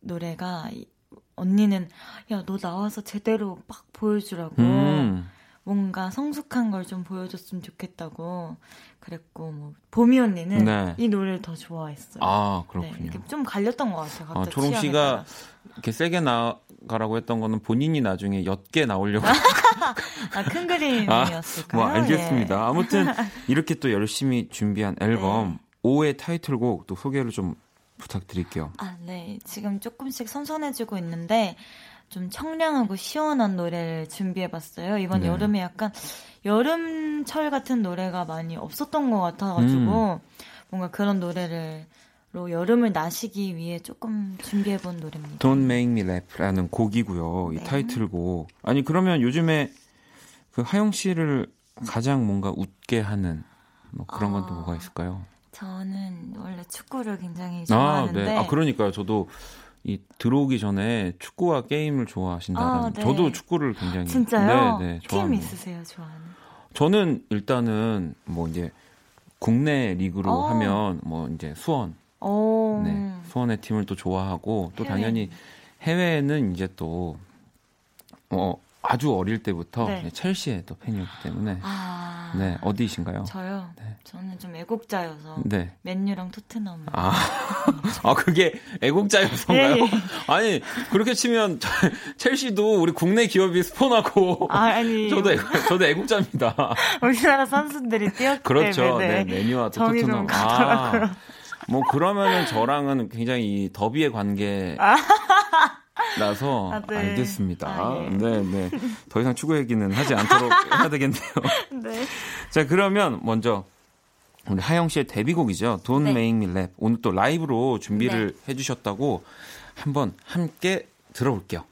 Speaker 7: 노래가 이- 언니는 야 너 나와서 제대로 막 보여주라고
Speaker 1: 음.
Speaker 7: 뭔가 성숙한 걸 좀 보여줬으면 좋겠다고 그랬고 뭐 보미 언니는
Speaker 1: 네.
Speaker 7: 이 노래를 더 좋아했어요.
Speaker 1: 아
Speaker 7: 네,
Speaker 1: 그렇군요.
Speaker 7: 이렇게 좀 갈렸던 것 같아요.
Speaker 1: 아,
Speaker 7: 각자
Speaker 1: 초롱 씨가. 이렇게 세게 나가라고 했던 거는 본인이 나중에 옅게 나오려고
Speaker 7: 아, 큰 그림이었을까요?
Speaker 1: 뭐 알겠습니다.
Speaker 7: 예.
Speaker 1: 아무튼 이렇게 또 열심히 준비한 앨범
Speaker 7: 네.
Speaker 1: 5의 타이틀곡 또 소개를 좀 부탁드릴게요.
Speaker 7: 아, 네. 지금 조금씩 선선해지고 있는데 좀 청량하고 시원한 노래를 준비해봤어요. 이번
Speaker 1: 네.
Speaker 7: 여름에 약간 여름철 같은 노래가 많이 없었던 것 같아가지고
Speaker 1: 음.
Speaker 7: 뭔가 그런 노래를 로 여름을 나시기 위해 조금 준비해본 노래입니다.
Speaker 1: Don't Make Me Laughla는 곡이고요. 이
Speaker 7: 네.
Speaker 1: 타이틀곡. 아니 그러면 요즘에 그 하영 씨를 가장 뭔가 웃게 하는 뭐 그런 건또
Speaker 7: 아.
Speaker 1: 뭐가 있을까요?
Speaker 7: 저는 원래 축구를 굉장히
Speaker 1: 아,
Speaker 7: 좋아하는데
Speaker 1: 네. 아, 그러니까요. 저도 이 들어오기 전에 축구와 게임을 좋아하신다는.
Speaker 7: 아, 네.
Speaker 1: 저도 축구를 굉장히.
Speaker 7: 진짜요?
Speaker 1: 네, 네.
Speaker 7: 팀. 있으세요, 좋아하는?
Speaker 1: 저는 일단은 뭐 이제 국내 리그로
Speaker 7: 어.
Speaker 1: 하면 뭐 이제 수원,
Speaker 7: 오.
Speaker 1: 네, 수원의 팀을 또 좋아하고 또
Speaker 7: 해외.
Speaker 1: 당연히 해외는 이제 또 어, 아주 어릴 때부터
Speaker 7: 네.
Speaker 1: 첼시의 또 팬이었기 때문에
Speaker 7: 아.
Speaker 1: 네 어디이신가요?
Speaker 7: 저요?
Speaker 1: 네.
Speaker 7: 저는 좀 애국자여서
Speaker 1: 네.
Speaker 7: 맨유랑 토트넘.
Speaker 1: 아, 아 그게 애국자여서인가요?
Speaker 7: 예, 예.
Speaker 1: 아니 그렇게 치면 첼시도 우리 국내 기업이 스폰하고
Speaker 7: 아, 아니.
Speaker 1: 저도 애국, 저도 애국자입니다.
Speaker 7: 우리나라 선수들이 뛰었기
Speaker 1: 그렇죠.
Speaker 7: 때문에
Speaker 1: 네,
Speaker 7: 좀
Speaker 1: 토트넘. 아, 뭐 그러면은 저랑은 굉장히 이 더비의 관계. 라서
Speaker 7: 아, 네.
Speaker 1: 알겠습니다.
Speaker 7: 아, 예.
Speaker 1: 네, 네. 더 이상 축구 얘기는 하지 않도록 해야 되겠네요.
Speaker 7: 네.
Speaker 1: 자, 그러면 먼저 우리 하영 씨의 데뷔곡이죠. Don't
Speaker 7: 네.
Speaker 1: Make Me Laugh. 오늘 또 라이브로 준비를 해주셨다고 한번 함께 들어볼게요.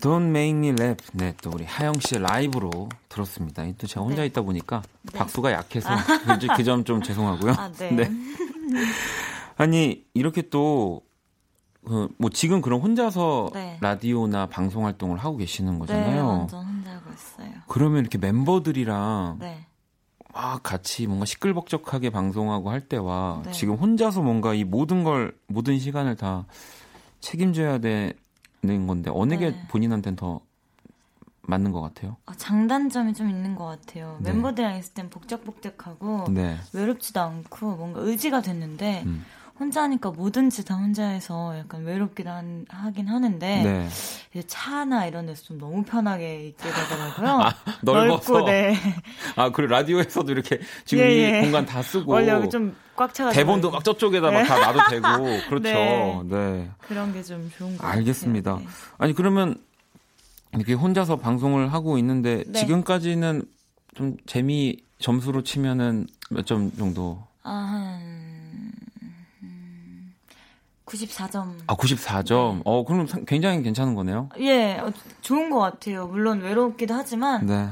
Speaker 1: Don't Make Me Laugh. 네, 또 우리 하영 씨의 라이브로 들었습니다. 또 제가 혼자
Speaker 7: 네.
Speaker 1: 있다 보니까 박수가 약해서 그점 좀 죄송하고요.
Speaker 7: 아, 네.
Speaker 1: 아니 이렇게 또 그, 뭐 지금 그럼 혼자서
Speaker 7: 네.
Speaker 1: 라디오나 방송 활동을 하고 계시는
Speaker 7: 네,
Speaker 1: 거잖아요.
Speaker 7: 완전 혼자 하고 있어요.
Speaker 1: 그러면 이렇게 멤버들이랑
Speaker 7: 네.
Speaker 1: 막 같이 뭔가 시끌벅적하게 방송하고 할 때와
Speaker 7: 네.
Speaker 1: 지금 혼자서 뭔가 이 모든 걸 모든 시간을 다 책임져야 되는 건데 어느 게
Speaker 7: 네.
Speaker 1: 본인한테는 더 맞는 것 같아요?
Speaker 7: 아, 장단점이 좀 있는 것 같아요.
Speaker 1: 네.
Speaker 7: 멤버들이랑 있을 땐 복작복작하고
Speaker 1: 네.
Speaker 7: 외롭지도 않고 뭔가 의지가 됐는데
Speaker 1: 음.
Speaker 7: 혼자 하니까 뭐든지 다 혼자 해서 약간 외롭기도 한- 하긴 하는데
Speaker 1: 네.
Speaker 7: 이제 차나 이런 데서 좀 너무 편하게 있게 되더라고요.
Speaker 1: 아, 넓어서.
Speaker 7: 넓고 네.
Speaker 1: 아, 그리고 라디오에서도 이렇게 지금
Speaker 7: 예,
Speaker 1: 이
Speaker 7: 예.
Speaker 1: 공간 다 쓰고
Speaker 7: 원래 여기 좀 꽉 차가지고
Speaker 1: 대본도 막 저쪽에다 막다 놔도 되고 그렇죠.
Speaker 7: 네.
Speaker 1: 네.
Speaker 7: 그런 게 좀 좋은 것
Speaker 1: 알겠습니다.
Speaker 7: 같아요. 네.
Speaker 1: 아니 그러면 이렇게 혼자서 방송을 하고 있는데
Speaker 7: 네.
Speaker 1: 지금까지는 좀 재미 점수로 치면은 몇 점 정도?
Speaker 7: 아, 한 음, 94점.
Speaker 1: 아 94점. 어 그럼 상- 굉장히 괜찮은 거네요.
Speaker 7: 예, 어, 좋은 것 같아요. 물론 외롭기도 하지만
Speaker 1: 네.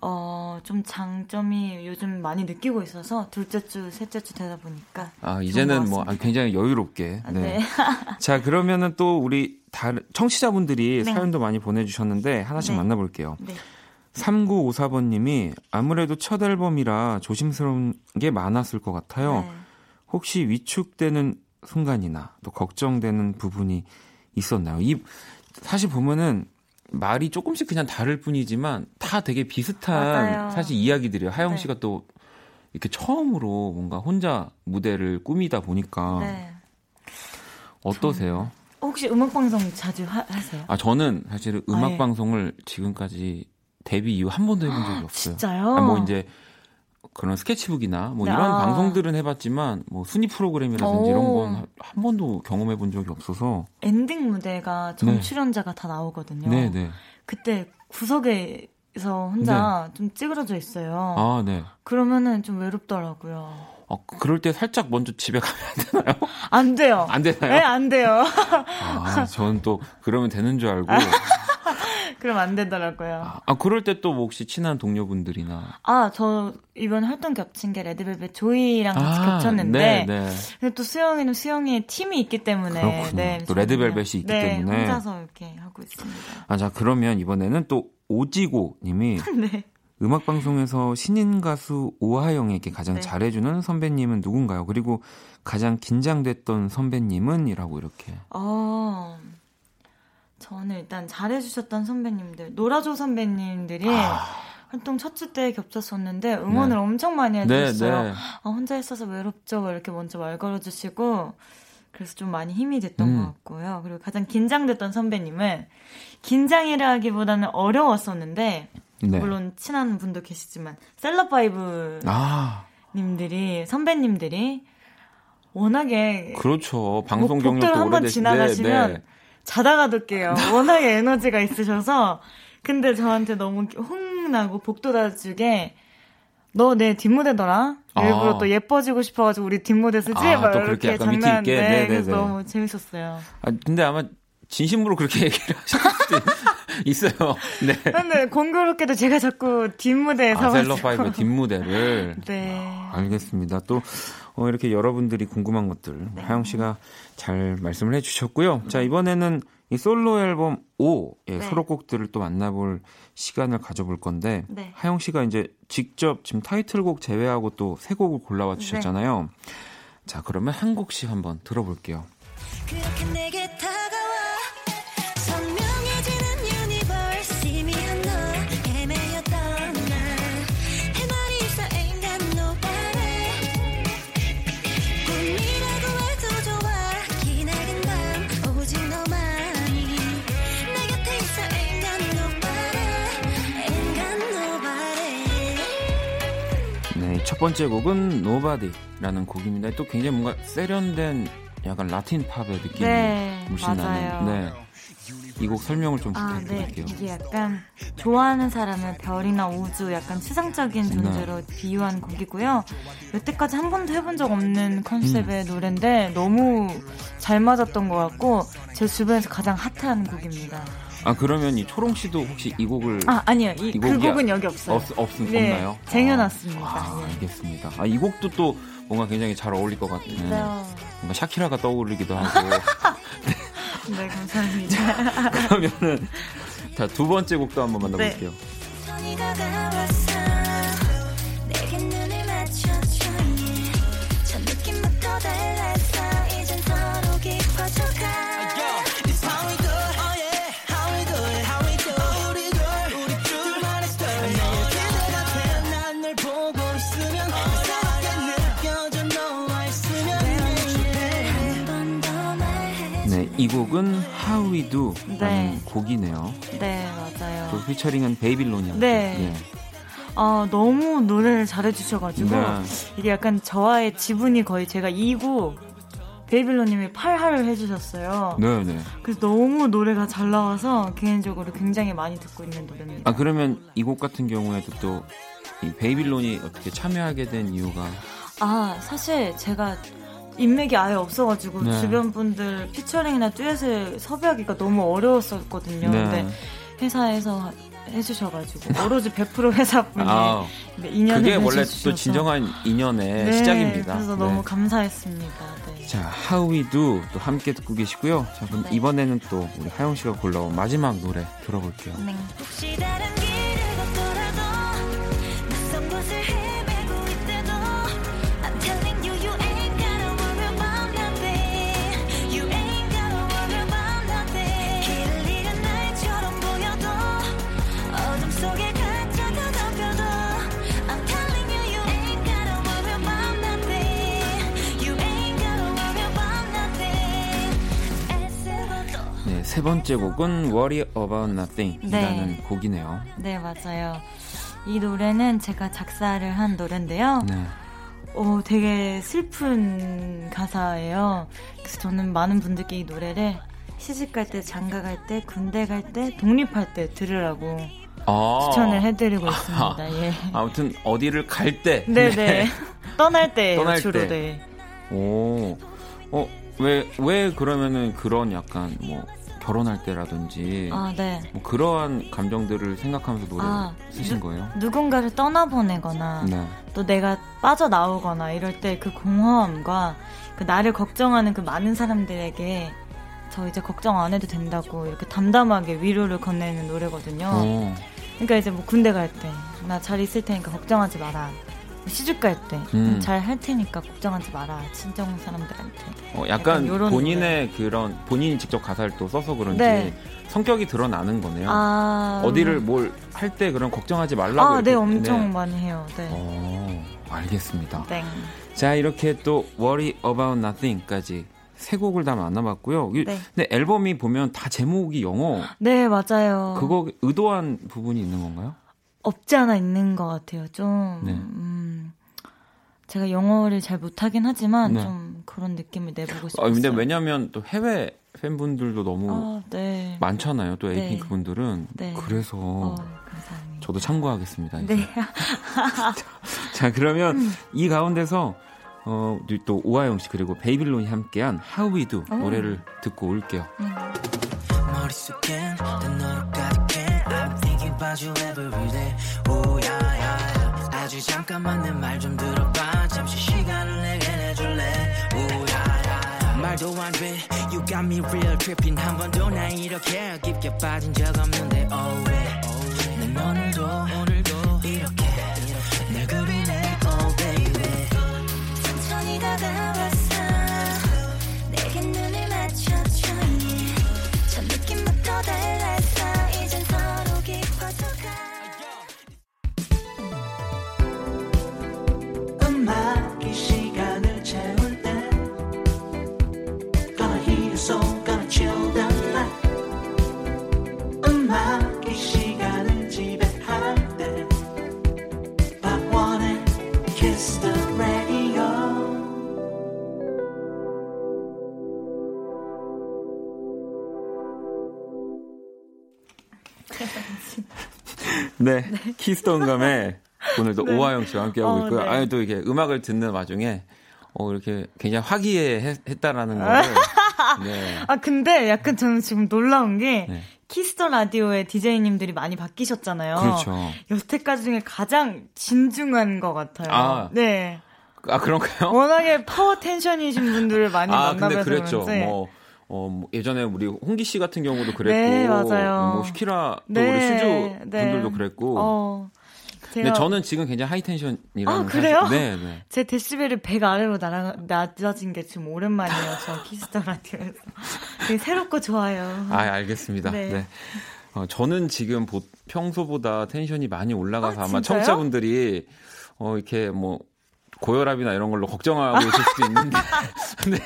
Speaker 7: 어, 좀 장점이 요즘 많이 느끼고 있어서 둘째 주, 셋째 주 되다 보니까
Speaker 1: 아 이제는
Speaker 7: 것
Speaker 1: 뭐. 아, 굉장히 여유롭게.
Speaker 7: 아,
Speaker 1: 네.
Speaker 7: 네.
Speaker 1: 자 그러면은 또 우리 다른 청취자분들이
Speaker 7: 네.
Speaker 1: 사연도 많이 보내 주셨는데 하나씩
Speaker 7: 네.
Speaker 1: 만나 볼게요.
Speaker 7: 네.
Speaker 1: 3954번 님이 아무래도 첫 앨범이라 조심스러운 게 많았을 것 같아요.
Speaker 7: 네.
Speaker 1: 혹시 위축되는 순간이나 또 걱정되는 부분이 있었나요? 이 사실 보면은 말이 조금씩 그냥 다를 뿐이지만 다 되게 비슷한
Speaker 7: 맞아요.
Speaker 1: 사실 이야기들이에요. 하영
Speaker 7: 네.
Speaker 1: 씨가 또 이렇게 처음으로 뭔가 혼자 무대를 꾸미다 보니까
Speaker 7: 네.
Speaker 1: 어떠세요?
Speaker 7: 혹시 음악 방송 자주 하, 하세요?
Speaker 1: 아 저는 사실 음악
Speaker 7: 아, 예.
Speaker 1: 방송을 지금까지 데뷔 이후 한 번도 해본 적이 없어요.
Speaker 7: 진짜요?
Speaker 1: 아, 뭐 이제 그런 스케치북이나 뭐 이런
Speaker 7: 아.
Speaker 1: 방송들은 해봤지만 뭐 순위 프로그램이라든지
Speaker 7: 오.
Speaker 1: 이런 건 한 번도 경험해 본 적이 없어서
Speaker 7: 엔딩 무대가 전 출연자가 다 나오거든요.
Speaker 1: 네, 네.
Speaker 7: 그때 구석에서 혼자 좀 찌그러져 있어요.
Speaker 1: 아, 네.
Speaker 7: 그러면은 좀 외롭더라고요.
Speaker 1: 아, 그럴 때 살짝 먼저 집에 가면 안 되나요?
Speaker 7: 안 돼요.
Speaker 1: 안 되나요?
Speaker 7: 네, 안 돼요.
Speaker 1: 아, 저는 또 그러면 되는 줄 알고.
Speaker 7: 그럼 안 되더라고요.
Speaker 1: 아, 그럴 때또뭐 혹시 친한 동료분들이나.
Speaker 7: 아, 저 이번 활동 겹친 게 레드벨벳 조이랑 같이
Speaker 1: 아,
Speaker 7: 겹쳤는데
Speaker 1: 네, 네.
Speaker 7: 근데 또 수영이는 수영이의 팀이 있기 때문에
Speaker 1: 그렇군요.
Speaker 7: 네,
Speaker 1: 또 레드벨벳이 있기
Speaker 7: 네,
Speaker 1: 때문에.
Speaker 7: 혼자서 이렇게 하고 있습니다.
Speaker 1: 아, 자, 그러면 이번에는 또 오지고 님이
Speaker 7: 네.
Speaker 1: 음악 방송에서 신인 가수 오하영에게 가장
Speaker 7: 네.
Speaker 1: 잘해주는 선배님은 누군가요? 그리고 가장 긴장됐던 선배님은?이라고 이렇게.
Speaker 7: 어, 저는 일단 잘해주셨던 선배님들, 노라조 선배님들이
Speaker 1: 아.
Speaker 7: 활동 첫 주 때 겹쳤었는데 응원을
Speaker 1: 네.
Speaker 7: 엄청 많이
Speaker 1: 네,
Speaker 7: 해주셨어요.
Speaker 1: 네.
Speaker 7: 아, 혼자 있어서 외롭죠? 뭐 이렇게 먼저 말 걸어주시고 그래서 좀 많이 힘이 됐던
Speaker 1: 음.
Speaker 7: 것 같고요. 그리고 가장 긴장됐던 선배님은 긴장이라기보다는 어려웠었는데
Speaker 1: 네.
Speaker 7: 물론 친한 분도 계시지만 셀럽파이브
Speaker 1: 아,
Speaker 7: 님들이 선배님들이 워낙에
Speaker 1: 그렇죠. 방송
Speaker 7: 복- 복도를
Speaker 1: 경력도.
Speaker 7: 지나가시면
Speaker 1: 네.
Speaker 7: 자다가 듣게요. 워낙에 에너지가 있으셔서 근데 저한테 너무 홍나고 복도다 주게 너 내 뒷무대더라. 일부러
Speaker 1: 아.
Speaker 7: 또 예뻐지고 싶어가지고 우리 뒷무대 쓰지?
Speaker 1: 아, 막또
Speaker 7: 이렇게 장난하는데
Speaker 1: 있게? 네네네.
Speaker 7: 그래서 너무 재밌었어요.
Speaker 1: 아, 근데 아마 진심으로 그렇게 얘기를 하실 수도 있어요. 네.
Speaker 7: 근데 공교롭게도 제가 자꾸 뒷무대에
Speaker 1: 아,
Speaker 7: 서가지고
Speaker 1: 셀럽파이브 뒷무대를.
Speaker 7: 네.
Speaker 1: 알겠습니다. 또 어, 이렇게 여러분들이 궁금한 것들
Speaker 7: 네.
Speaker 1: 하영 씨가 잘 말씀을 해주셨고요. 자 이번에는 이 솔로 앨범 5의
Speaker 7: 네.
Speaker 1: 수록곡들을 또 만나볼 시간을 가져볼 건데
Speaker 7: 네.
Speaker 1: 하영 씨가 이제 직접 지금 타이틀곡 제외하고 또 세 곡을
Speaker 7: 네.
Speaker 1: 골라와 주셨잖아요. 자 그러면 한 곡씩 한번 들어볼게요. 첫 번째 곡은 Nobody라는 곡입니다. 또 굉장히 뭔가 세련된 약간 라틴 팝의 느낌이
Speaker 7: 네,
Speaker 1: 물씬
Speaker 7: 맞아요.
Speaker 1: 나는. 네. 이 곡 설명을 좀
Speaker 7: 아, 네.
Speaker 1: 부탁드릴게요.
Speaker 7: 이게 약간 좋아하는 사람을 별이나 우주 약간 추상적인 존재로 비유한 곡이고요. 여태까지 한 번도 해본 적 없는 컨셉의 노래인데 너무 잘 맞았던 것 같고 제 주변에서 가장 핫한 곡입니다.
Speaker 1: 아 그러면 이 초롱 씨도 혹시 이 곡을
Speaker 7: 아 아니요 이,
Speaker 1: 이
Speaker 7: 그 곡은 여기 없어요.
Speaker 1: 없, 없,
Speaker 7: 네,
Speaker 1: 없나요?
Speaker 7: 쟁여놨습니다.
Speaker 1: 아,
Speaker 7: 예.
Speaker 1: 알겠습니다. 아, 이 곡도 또 뭔가 굉장히 잘 어울릴 것 같은
Speaker 7: 네.
Speaker 1: 뭔가 샤키라가 떠오르기도 하고
Speaker 7: 네 감사합니다.
Speaker 1: 그러면은 자 두 번째 곡도 한번 만나볼게요.
Speaker 8: 천 이
Speaker 1: 곡은 How We Do 라는
Speaker 7: 네.
Speaker 1: 곡이네요.
Speaker 7: 네 맞아요.
Speaker 1: 그 피처링은 베이빌론이요.
Speaker 7: 네. 아 너무 노래를 잘해주셔가지고
Speaker 1: 네.
Speaker 7: 이게 약간 저와의 지분이 거의 제가 2구 베이빌로님이 8하를 해주셨어요.
Speaker 1: 네, 네.
Speaker 7: 그래서 너무 노래가 잘 나와서 개인적으로 굉장히 많이 듣고 있는 노래입니다.
Speaker 1: 아 그러면 이 곡 같은 경우에도 또이 베이빌론이 어떻게 참여하게 된 이유가
Speaker 7: 아 사실 제가 인맥이 아예 없어가지고
Speaker 1: 네.
Speaker 7: 주변 분들 피처링이나 듀엣을 섭외하기가 너무 어려웠었거든요.
Speaker 1: 네.
Speaker 7: 근데 회사에서 해주셔가지고 오로지 100% 회사분이
Speaker 1: 아,
Speaker 7: 인연을
Speaker 1: 그게 원래
Speaker 7: 맺어주셔서.
Speaker 1: 또 진정한 인연의
Speaker 7: 네,
Speaker 1: 시작입니다.
Speaker 7: 그래서
Speaker 1: 네.
Speaker 7: 너무 감사했습니다. 네.
Speaker 1: 자, How We Do 또 함께 듣고 계시고요. 자, 그럼
Speaker 7: 네.
Speaker 1: 이번에는 또 우리 하영 씨가 골라온 마지막 노래 들어볼게요.
Speaker 7: 네.
Speaker 8: 혹시 다른 길을 걷더라도 낯선 곳을
Speaker 1: 번째 곡은 Worry About Nothing이라는
Speaker 7: 네.
Speaker 1: 곡이네요.
Speaker 7: 네, 맞아요. 이 노래는 제가 작사를 한 노래인데요.
Speaker 1: 네.
Speaker 7: 어, 되게 슬픈 가사예요. 그래서 저는 많은 분들께 이 노래를 시집 갈 때, 장가 갈 때, 군대 갈 때, 독립할 때 들으라고
Speaker 1: 아,
Speaker 7: 추천을 해드리고 있습니다. 예.
Speaker 1: 아무튼 어디를 갈 때.
Speaker 7: 네네. 떠날 때
Speaker 1: 떠날
Speaker 7: 주로
Speaker 1: 때.
Speaker 7: 네.
Speaker 1: 오, 어, 왜, 왜 그러면은 그런 약간 뭐 결혼할 때라든지
Speaker 7: 아, 네.
Speaker 1: 뭐 그러한 감정들을 생각하면서 노래
Speaker 7: 아,
Speaker 1: 쓰신 거예요?
Speaker 7: 누군가를 떠나보내거나
Speaker 1: 네.
Speaker 7: 또 내가 빠져나오거나 이럴 때 그 공허함과 그 나를 걱정하는 그 많은 사람들에게 저 이제 걱정 안 해도 된다고 이렇게 담담하게 위로를 건네는 노래거든요.
Speaker 1: 어,
Speaker 7: 그러니까 이제 뭐 군대 갈 때 나 잘 있을 테니까 걱정하지 마라. 뭐 시집 갈때
Speaker 1: 음.
Speaker 7: 잘할 테니까 걱정하지 마라. 친정 사람들한테.
Speaker 1: 어, 약간
Speaker 7: 약간
Speaker 1: 본인의 그런 본인이 직접 가사를 또 써서 그런지
Speaker 7: 네.
Speaker 1: 성격이 드러나는 거네요.
Speaker 7: 아
Speaker 1: 어디를 뭘할 때 그런 걱정하지 말라고.
Speaker 7: 아, 네,
Speaker 1: 이렇게-
Speaker 7: 엄청
Speaker 1: 네.
Speaker 7: 많이 해요. 네.
Speaker 1: 어, 알겠습니다.
Speaker 7: 땡.
Speaker 1: 자, 이렇게 또 Worry About Nothing까지 세 곡을 다 만나봤고요. 이-
Speaker 7: 네.
Speaker 1: 근데 앨범이 보면 다 제목이 영어.
Speaker 7: 네, 맞아요.
Speaker 1: 그거 의도한 부분이 있는 건가요?
Speaker 7: 없지 않아 있는 것 같아요. 좀
Speaker 1: 네.
Speaker 7: 음, 제가 영어를 잘 못하긴 하지만
Speaker 1: 네.
Speaker 7: 좀 그런 느낌을 내보고
Speaker 1: 아,
Speaker 7: 싶었어요.
Speaker 1: 근데 왜냐면 또 해외 팬분들도 너무
Speaker 7: 아, 네.
Speaker 1: 많잖아요. 또
Speaker 7: 네.
Speaker 1: 에이핑크 분들은.
Speaker 7: 네.
Speaker 1: 그래서
Speaker 7: 어, 감사합니다.
Speaker 1: 저도 참고하겠습니다. 이제.
Speaker 7: 네.
Speaker 1: 자, 그러면 이 가운데서 어, 또 오하영 씨 그리고 베이빌론이 함께한 How We Do
Speaker 7: 어.
Speaker 1: 노래를 듣고 올게요.
Speaker 5: 머릿속엔 다 너로 가득해 I'm thinking about you every day 오야야야 아주 잠깐만 내 말 좀 들어봐. 잠시 시간을 내게 내줄래? 말도 안돼. You got me real tripping. 한 번도 난 이렇게 깊게 빠진 적 없는데 oh yeah. 난 오늘도 오늘도 이렇게 날 그리네 oh baby.
Speaker 8: 천천히 다가왔어. 내게 눈을 맞춰줘 yeah. 저 느낌부터 달랐
Speaker 1: 네. 키스톤 감에 오늘도 오하영 씨와 함께하고
Speaker 7: 어,
Speaker 1: 있고요.
Speaker 7: 네.
Speaker 1: 아니, 또 이렇게 음악을 듣는 와중에 어, 이렇게 굉장히 화기애애했다라는 거를. 네.
Speaker 7: 아 근데 약간 저는 지금 놀라운 게
Speaker 1: 네.
Speaker 7: 키스 더 라디오의 DJ님들이 많이 바뀌셨잖아요.
Speaker 1: 그렇죠.
Speaker 7: 여태까지 중에 가장 진중한 것 같아요.
Speaker 1: 아.
Speaker 7: 네.
Speaker 1: 아 그런가요?
Speaker 7: 워낙에 파워 텐션이신 분들을 많이
Speaker 1: 아 근데
Speaker 7: 만나봐서
Speaker 1: 그랬죠.
Speaker 7: 그런지.
Speaker 1: 뭐, 어, 뭐 예전에 우리 홍기 씨 같은 경우도 그랬고,
Speaker 7: 네, 맞아요.
Speaker 1: 뭐 슈키라 또
Speaker 7: 네,
Speaker 1: 우리 수주
Speaker 7: 네.
Speaker 1: 분들도 그랬고.
Speaker 7: 어,
Speaker 1: 근데
Speaker 7: 제가
Speaker 1: 저는 지금 굉장히 high tension이라는
Speaker 7: 아, 그래요?
Speaker 1: 사실- 네, 네.
Speaker 7: 제 데시벨이 100 아래로 날아, 낮아진 게 지금 오랜만이에요. 저 키스 더 라디오에서. 되게 새롭고 좋아요.
Speaker 1: 아, 알겠습니다. 네.
Speaker 7: 네.
Speaker 1: 어, 저는 지금 보- 평소보다 텐션이 많이 올라가서
Speaker 7: 아,
Speaker 1: 아, 마
Speaker 7: 진짜요?
Speaker 1: 청취자분들이 어, 이렇게 뭐 고혈압이나 이런 걸로 걱정하고 있을 수도 있는데. 근데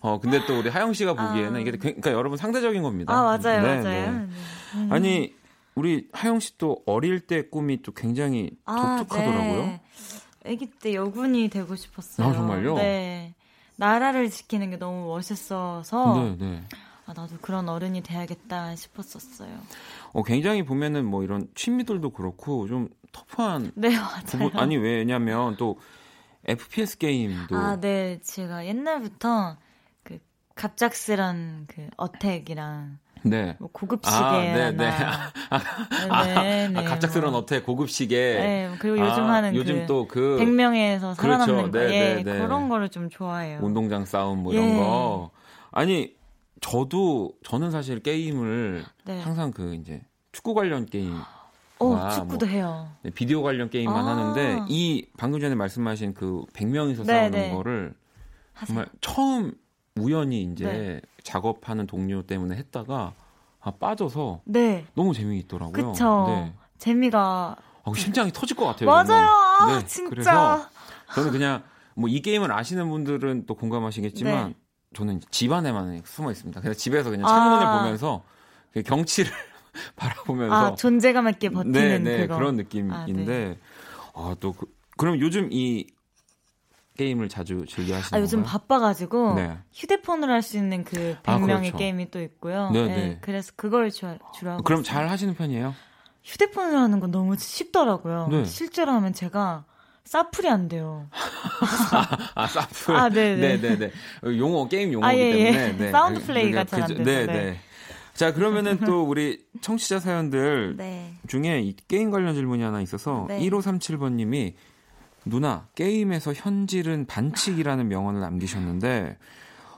Speaker 1: 어, 근데 또 우리 하영 씨가 보기에는 이게 그러니까 여러분 상대적인 겁니다.
Speaker 7: 아, 맞아요,
Speaker 1: 네,
Speaker 7: 맞아요.
Speaker 1: 네.
Speaker 7: 네. 음.
Speaker 1: 아니, 우리 하영 씨 또 어릴 때 꿈이 또 굉장히
Speaker 7: 아,
Speaker 1: 독특하더라고요.
Speaker 7: 네. 아기 때 여군이 되고 싶었어요.
Speaker 1: 아, 정말요?
Speaker 7: 네. 나라를 지키는 게 너무 멋있어서
Speaker 1: 네, 네.
Speaker 7: 아, 나도 그런 어른이 돼야겠다 싶었었어요.
Speaker 1: 어, 굉장히 보면은 뭐 이런 취미들도 그렇고 좀 터프한
Speaker 7: 네, 맞아요.
Speaker 1: 부분 아니 왜냐면 또 FPS 게임도
Speaker 7: 아, 네. 제가 옛날부터 그 갑작스런 그 어택이랑
Speaker 1: 네.
Speaker 7: 뭐 고급
Speaker 1: 아, 네,
Speaker 7: 시계나
Speaker 1: 네.
Speaker 7: 아, 네, 네,
Speaker 1: 아, 갑작스러운
Speaker 7: 뭐.
Speaker 1: 어택 고급 시계.
Speaker 7: 네, 그리고 요즘
Speaker 1: 아,
Speaker 7: 하는
Speaker 1: 요즘
Speaker 7: 그
Speaker 1: 또그
Speaker 7: 100명에서 살아남는
Speaker 1: 그렇죠.
Speaker 7: 거.
Speaker 1: 네,
Speaker 7: 예,
Speaker 1: 네, 네.
Speaker 7: 그런 거를 좀 좋아해요.
Speaker 1: 운동장 싸움 뭐 이런
Speaker 7: 예.
Speaker 1: 거. 아니 저도 저는 사실 게임을
Speaker 7: 네.
Speaker 1: 항상 그 이제 축구 관련 게임
Speaker 7: 어,
Speaker 1: 아,
Speaker 7: 축구도
Speaker 1: 뭐
Speaker 7: 해요.
Speaker 1: 네, 비디오 관련 게임만
Speaker 7: 아.
Speaker 1: 하는데 이 방금 전에 말씀하신 그 100명이서
Speaker 7: 네,
Speaker 1: 싸우는
Speaker 7: 네.
Speaker 1: 거를
Speaker 7: 하세요.
Speaker 1: 정말 처음 우연히 이제
Speaker 7: 네.
Speaker 1: 작업하는 동료 때문에 했다가 아, 빠져서
Speaker 7: 네.
Speaker 1: 너무 재미있더라고요.
Speaker 7: 그쵸.
Speaker 1: 네.
Speaker 7: 재미가
Speaker 1: 아, 심장이 터질 것 같아요.
Speaker 7: 맞아요. 아,
Speaker 1: 네,
Speaker 7: 진짜.
Speaker 1: 그래서 저는 그냥 뭐 이 게임을 아시는 분들은 또 공감하시겠지만
Speaker 7: 네.
Speaker 1: 저는 집 안에만 숨어 있습니다. 그냥 집에서 그냥 창문을
Speaker 7: 아.
Speaker 1: 보면서 그 경치를 바라보면서
Speaker 7: 아, 존재감 있게 버티는
Speaker 1: 네, 네,
Speaker 7: 그거.
Speaker 1: 그런 느낌인데 아, 또 그, 그럼 요즘 이 게임을 자주 즐겨 하시는
Speaker 7: 아, 요즘
Speaker 1: 건가요?
Speaker 7: 바빠가지고
Speaker 1: 네.
Speaker 7: 휴대폰으로 할 수 있는 그
Speaker 1: 아,
Speaker 7: 100명의
Speaker 1: 그렇죠.
Speaker 7: 게임이 또 있고요.
Speaker 1: 네,
Speaker 7: 네,
Speaker 1: 네.
Speaker 7: 그래서 그걸 주, 주로 하고
Speaker 1: 그럼
Speaker 7: 있어요.
Speaker 1: 잘 하시는 편이에요?
Speaker 7: 휴대폰으로 하는 건 너무 쉽더라고요.
Speaker 1: 네.
Speaker 7: 실제로 하면 제가 사플이 안 돼요.
Speaker 1: 아, 사플.
Speaker 7: 아, 네네.
Speaker 1: 네네네. 용어, 게임 용어기
Speaker 7: 아, 예, 예.
Speaker 1: 때문에. 네.
Speaker 7: 사운드 플레이가 잘 안. 돼서,
Speaker 1: 네,
Speaker 7: 네.
Speaker 1: 네. 자, 그러면은 또 우리 청취자 사연들
Speaker 7: 네.
Speaker 1: 중에 이 게임 관련 질문이 하나 있어서
Speaker 7: 네.
Speaker 1: 1537번님이 누나, 게임에서 현질은 반칙이라는 명언을 남기셨는데,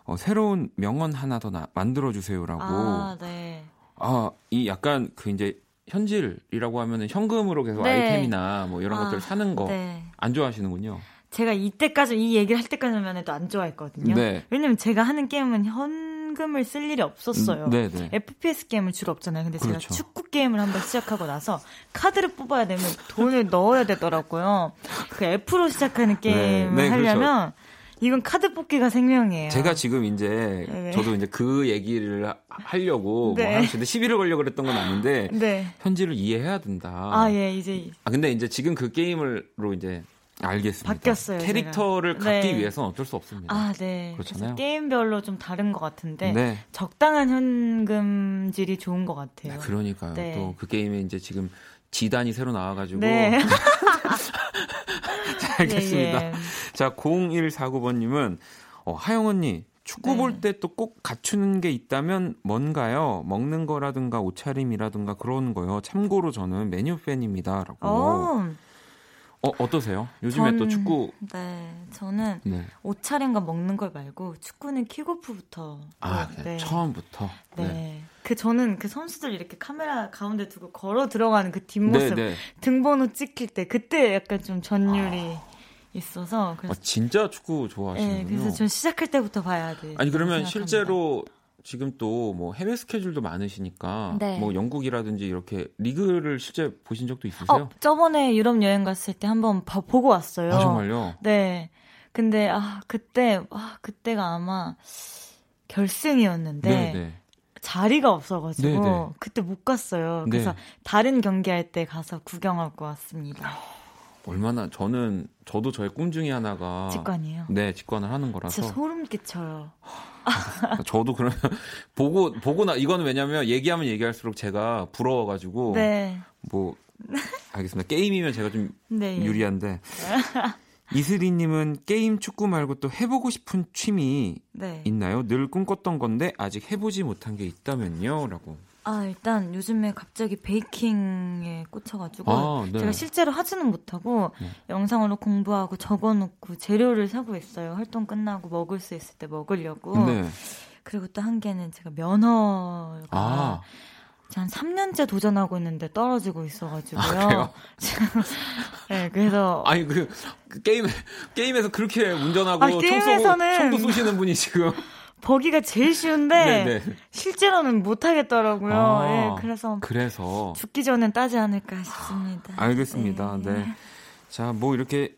Speaker 1: 어, 새로운 명언 하나 더 나- 만들어주세요라고.
Speaker 7: 아, 네.
Speaker 1: 아, 이 약간 그 이제 현질이라고 하면은 현금으로 계속
Speaker 7: 네.
Speaker 1: 아이템이나 뭐 이런
Speaker 7: 아,
Speaker 1: 것들 사는 거안
Speaker 7: 네.
Speaker 1: 좋아하시는군요.
Speaker 7: 제가 이때까지 이 얘기를 할 때까지만 해도 안 좋아했거든요.
Speaker 1: 네.
Speaker 7: 왜냐면 제가 하는 게임은 현 금을 쓸 일이 없었어요.
Speaker 1: 음.
Speaker 7: FPS 게임은 주로 없잖아요. 근데
Speaker 1: 그렇죠.
Speaker 7: 제가 축구 게임을 한번 시작하고 나서 카드를 뽑아야 되면 돈을 넣어야 되더라고요. 그 F로 시작하는 게임을
Speaker 1: 네, 그렇죠.
Speaker 7: 하려면 이건 카드 뽑기가 생명이에요.
Speaker 1: 제가 지금 이제
Speaker 7: 네.
Speaker 1: 저도 이제 그 얘기를 하- 하려고
Speaker 7: 네.
Speaker 1: 뭐 하는데 시비를 걸려 그랬던 건 아닌데
Speaker 7: 네.
Speaker 1: 현지를 이해해야 된다.
Speaker 7: 아, 예, 이제
Speaker 1: 아, 근데 이제 지금 그 게임으로 이제 알겠습니다.
Speaker 7: 바뀌었어요,
Speaker 1: 캐릭터를
Speaker 7: 제가.
Speaker 1: 갖기
Speaker 7: 네.
Speaker 1: 위해서는 어쩔 수 없습니다.
Speaker 7: 아, 네.
Speaker 1: 그렇잖아요.
Speaker 7: 게임별로 좀 다른 것 같은데
Speaker 1: 네.
Speaker 7: 적당한 현금질이 좋은 것 같아요.
Speaker 1: 그러니까요.
Speaker 7: 네.
Speaker 1: 또그 게임에 이제 지금 지단이 새로 나와가지고
Speaker 7: 네.
Speaker 1: 자, 알겠습니다.
Speaker 7: 예, 예.
Speaker 1: 자 0149번님은 어, 하영 언니 축구
Speaker 7: 네.
Speaker 1: 볼때 또 꼭 갖추는 게 있다면 뭔가요? 먹는 거라든가 옷차림이라든가 그런 거요. 참고로 저는 메뉴 팬입니다라고. 어,
Speaker 7: 어,
Speaker 1: 어떠세요? 요즘에 또
Speaker 7: 전-
Speaker 1: 축구
Speaker 7: 네. 저는
Speaker 1: 네.
Speaker 7: 옷차림과 먹는 걸 말고 축구는 킥오프부터.
Speaker 1: 아, 네. 처음부터.
Speaker 7: 네.
Speaker 1: 네.
Speaker 7: 그 저는 그 선수들 이렇게 카메라 가운데 두고 걸어 들어가는 그
Speaker 1: 네,
Speaker 7: 뒷모습
Speaker 1: 네.
Speaker 7: 등번호 찍힐 때 그때 약간 좀 전율이
Speaker 1: 아.
Speaker 7: 있어서
Speaker 1: 아,
Speaker 7: 그래서
Speaker 1: 진짜 축구
Speaker 7: 네,
Speaker 1: 좋아하시는군요.
Speaker 7: 그래서 전 시작할 때부터 봐야 돼.
Speaker 1: 아니 그러면 실제로 지금 또 뭐 해외 스케줄도 많으시니까
Speaker 7: 네.
Speaker 1: 뭐 영국이라든지 이렇게 리그를 실제 보신 적도 있으세요?
Speaker 7: 어, 저번에 유럽 여행 갔을 때 한번 봐- 보고 왔어요.
Speaker 1: 아 정말요?
Speaker 7: 네. 근데 아 그때 아 그때가 아마 결승이었는데
Speaker 1: 네, 네.
Speaker 7: 자리가 없어가지고
Speaker 1: 네, 네.
Speaker 7: 그때 못 갔어요.
Speaker 1: 네.
Speaker 7: 그래서 다른 경기할 때 가서 구경하고 왔습니다.
Speaker 1: 얼마나 저는 저도 저의 꿈 중에 하나가
Speaker 7: 직관이에요.
Speaker 1: 네 직관을 하는 거라서
Speaker 7: 진짜 소름 끼쳐요.
Speaker 1: 저도 그러면 보고 보고 나 이거는 왜냐면 얘기하면 얘기할수록 제가 부러워 가지고
Speaker 7: 네.
Speaker 1: 뭐 알겠습니다 게임이면 제가 좀
Speaker 7: 네. 예.
Speaker 1: 유리한데 이슬이님은 게임 축구 말고 또 해보고 싶은 취미
Speaker 7: 네.
Speaker 1: 있나요? 늘 꿈꿨던 건데 아직 해보지 못한 게 있다면요? 라고.
Speaker 7: 아, 일단 요즘에 갑자기 베이킹에 꽂혀가지고
Speaker 1: 아, 네.
Speaker 7: 제가 실제로 하지는 못하고
Speaker 1: 네.
Speaker 7: 영상으로 공부하고 적어놓고 재료를 사고 있어요. 활동 끝나고 먹을 수 있을 때 먹으려고.
Speaker 1: 네.
Speaker 7: 그리고 또 한 개는 제가 면허가
Speaker 1: 아,
Speaker 7: 한 3년째 도전하고 있는데 떨어지고 있어가지고요.
Speaker 1: 아, 그래요?
Speaker 7: 네, 그래서
Speaker 1: 아니, 그, 그 게임, 게임에서 그렇게 운전하고
Speaker 7: 아,
Speaker 1: 총
Speaker 7: 게임에서는-
Speaker 1: 쏘고, 총도 쏘시는 분이 지금.
Speaker 7: 버기가 제일 쉬운데
Speaker 1: 네, 네.
Speaker 7: 실제로는 못 하겠더라고요.
Speaker 1: 아,
Speaker 7: 예, 그래서
Speaker 1: 그래서.
Speaker 7: 죽기 전엔 따지 않을까 싶습니다.
Speaker 1: 알겠습니다. 네. 자, 뭐 이렇게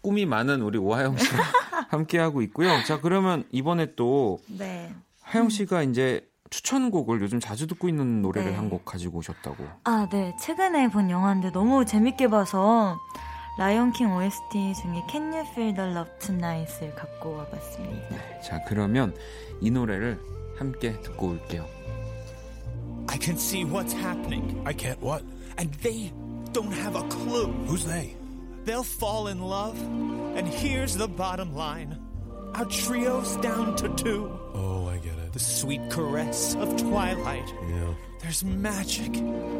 Speaker 1: 꿈이 많은 우리 오하영 씨와 함께 하고 있고요. 자, 그러면 이번에 또
Speaker 7: 네.
Speaker 1: 하영 씨가 이제 추천곡을 요즘 자주 듣고 있는 노래를
Speaker 7: 네.
Speaker 1: 한곡 가지고 오셨다고.
Speaker 7: 아, 네. 최근에 본 영화인데 너무 재밌게 봐서 라이온킹 OST 중에 Can You Feel the Love Tonight을 갖고 와봤습니다.
Speaker 1: 자, 그러면 이 노래를 함께 듣고 올게요.
Speaker 9: I can see what's happening. I can't what? And they don't have a clue. Who's they? They'll fall in love. And here's the bottom line our trio's down to two.
Speaker 10: Oh, I get it.
Speaker 9: The sweet caress of twilight.
Speaker 10: Yeah,
Speaker 9: There's magic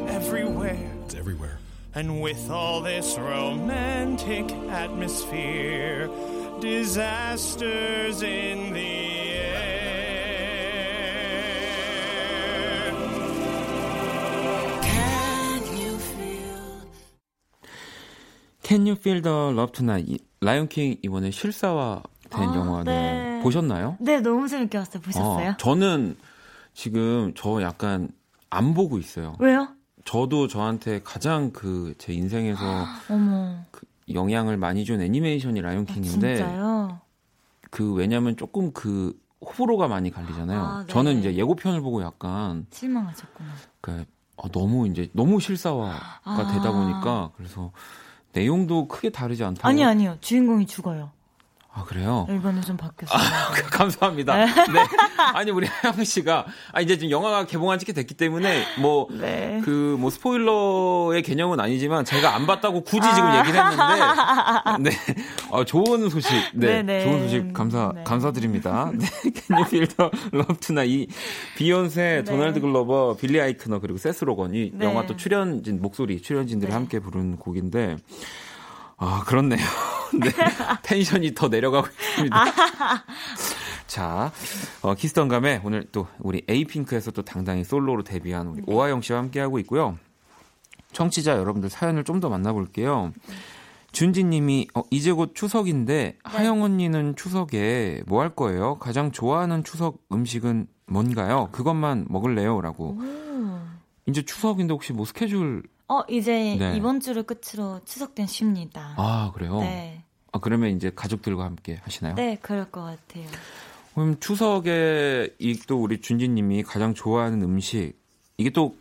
Speaker 9: everywhere.
Speaker 10: it's everywhere.
Speaker 9: And with all this romantic atmosphere, disasters in the air. Can you feel?
Speaker 1: Can You Feel the Love Tonight? 이- 라이온킹 이번에 실사화 된
Speaker 7: 아,
Speaker 1: 영화는
Speaker 7: 네.
Speaker 1: 보셨나요?
Speaker 7: 네, 너무 재밌게 봤어요. 보셨어요?
Speaker 1: 어, 저는 지금 저 약간 안 보고 있어요.
Speaker 7: 왜요?
Speaker 1: 저도 저한테 가장 그 제 인생에서
Speaker 7: 어머.
Speaker 1: 그 영향을 많이 준 애니메이션이
Speaker 7: 아,
Speaker 1: 라이온킹인데
Speaker 7: 진짜요?
Speaker 1: 그 왜냐면 조금 그 호불호가 많이 갈리잖아요.
Speaker 7: 아, 네.
Speaker 1: 저는 이제 예고편을 보고 약간
Speaker 7: 실망하셨구나.
Speaker 1: 그 어, 너무 이제 너무 실사화가
Speaker 7: 아.
Speaker 1: 되다 보니까 그래서 내용도 크게 다르지 않다고.
Speaker 7: 아니, 아니요. 주인공이 죽어요.
Speaker 1: 아 그래요?
Speaker 7: 일본에 좀 바뀌었어요.
Speaker 1: 감사합니다. 네. 아니 우리 하영 씨가 아 이제 지금 영화가 개봉한 지 됐기 때문에 뭐
Speaker 7: 네.
Speaker 1: 그 뭐 스포일러의 개념은 아니지만 제가 안 봤다고 굳이 지금
Speaker 7: 아.
Speaker 1: 얘기를 했는데 네 어, 좋은 소식 네
Speaker 7: 네네.
Speaker 1: 좋은 소식 감사
Speaker 7: 네.
Speaker 1: 감사드립니다. 네 Can you feel the love tonight 이 비욘세
Speaker 7: 네.
Speaker 1: 도널드 글로버 빌리 아이크너 그리고 세스 로건이
Speaker 7: 네.
Speaker 1: 영화 또 출연진 목소리 출연진들이
Speaker 7: 네.
Speaker 1: 함께 부른 곡인데 아 그렇네요. 네 텐션이 더 내려가고 있습니다. 자, 어, 키스턴 감에 오늘 또 우리 에이핑크에서 또 당당히 솔로로 데뷔한 우리 오하영 씨와 함께하고 있고요. 청취자 여러분들 사연을 좀 더 만나볼게요. 준지 님이, 어, 이제 곧 추석인데, 하영 언니는 추석에 뭐 할 거예요? 가장 좋아하는 추석 음식은 뭔가요? 그것만 먹을래요? 라고.
Speaker 7: 오.
Speaker 1: 이제 추석인데 혹시 뭐 스케줄,
Speaker 7: 어, 이제
Speaker 1: 네.
Speaker 7: 이번 주를 끝으로 추석 땐 쉽니다.
Speaker 1: 아, 그래요?
Speaker 7: 네.
Speaker 1: 아, 그러면 이제 가족들과 함께 하시나요?
Speaker 7: 네, 그럴 것 같아요.
Speaker 1: 그럼 추석에 이 또 우리 준지님이 가장 좋아하는 음식 이게 또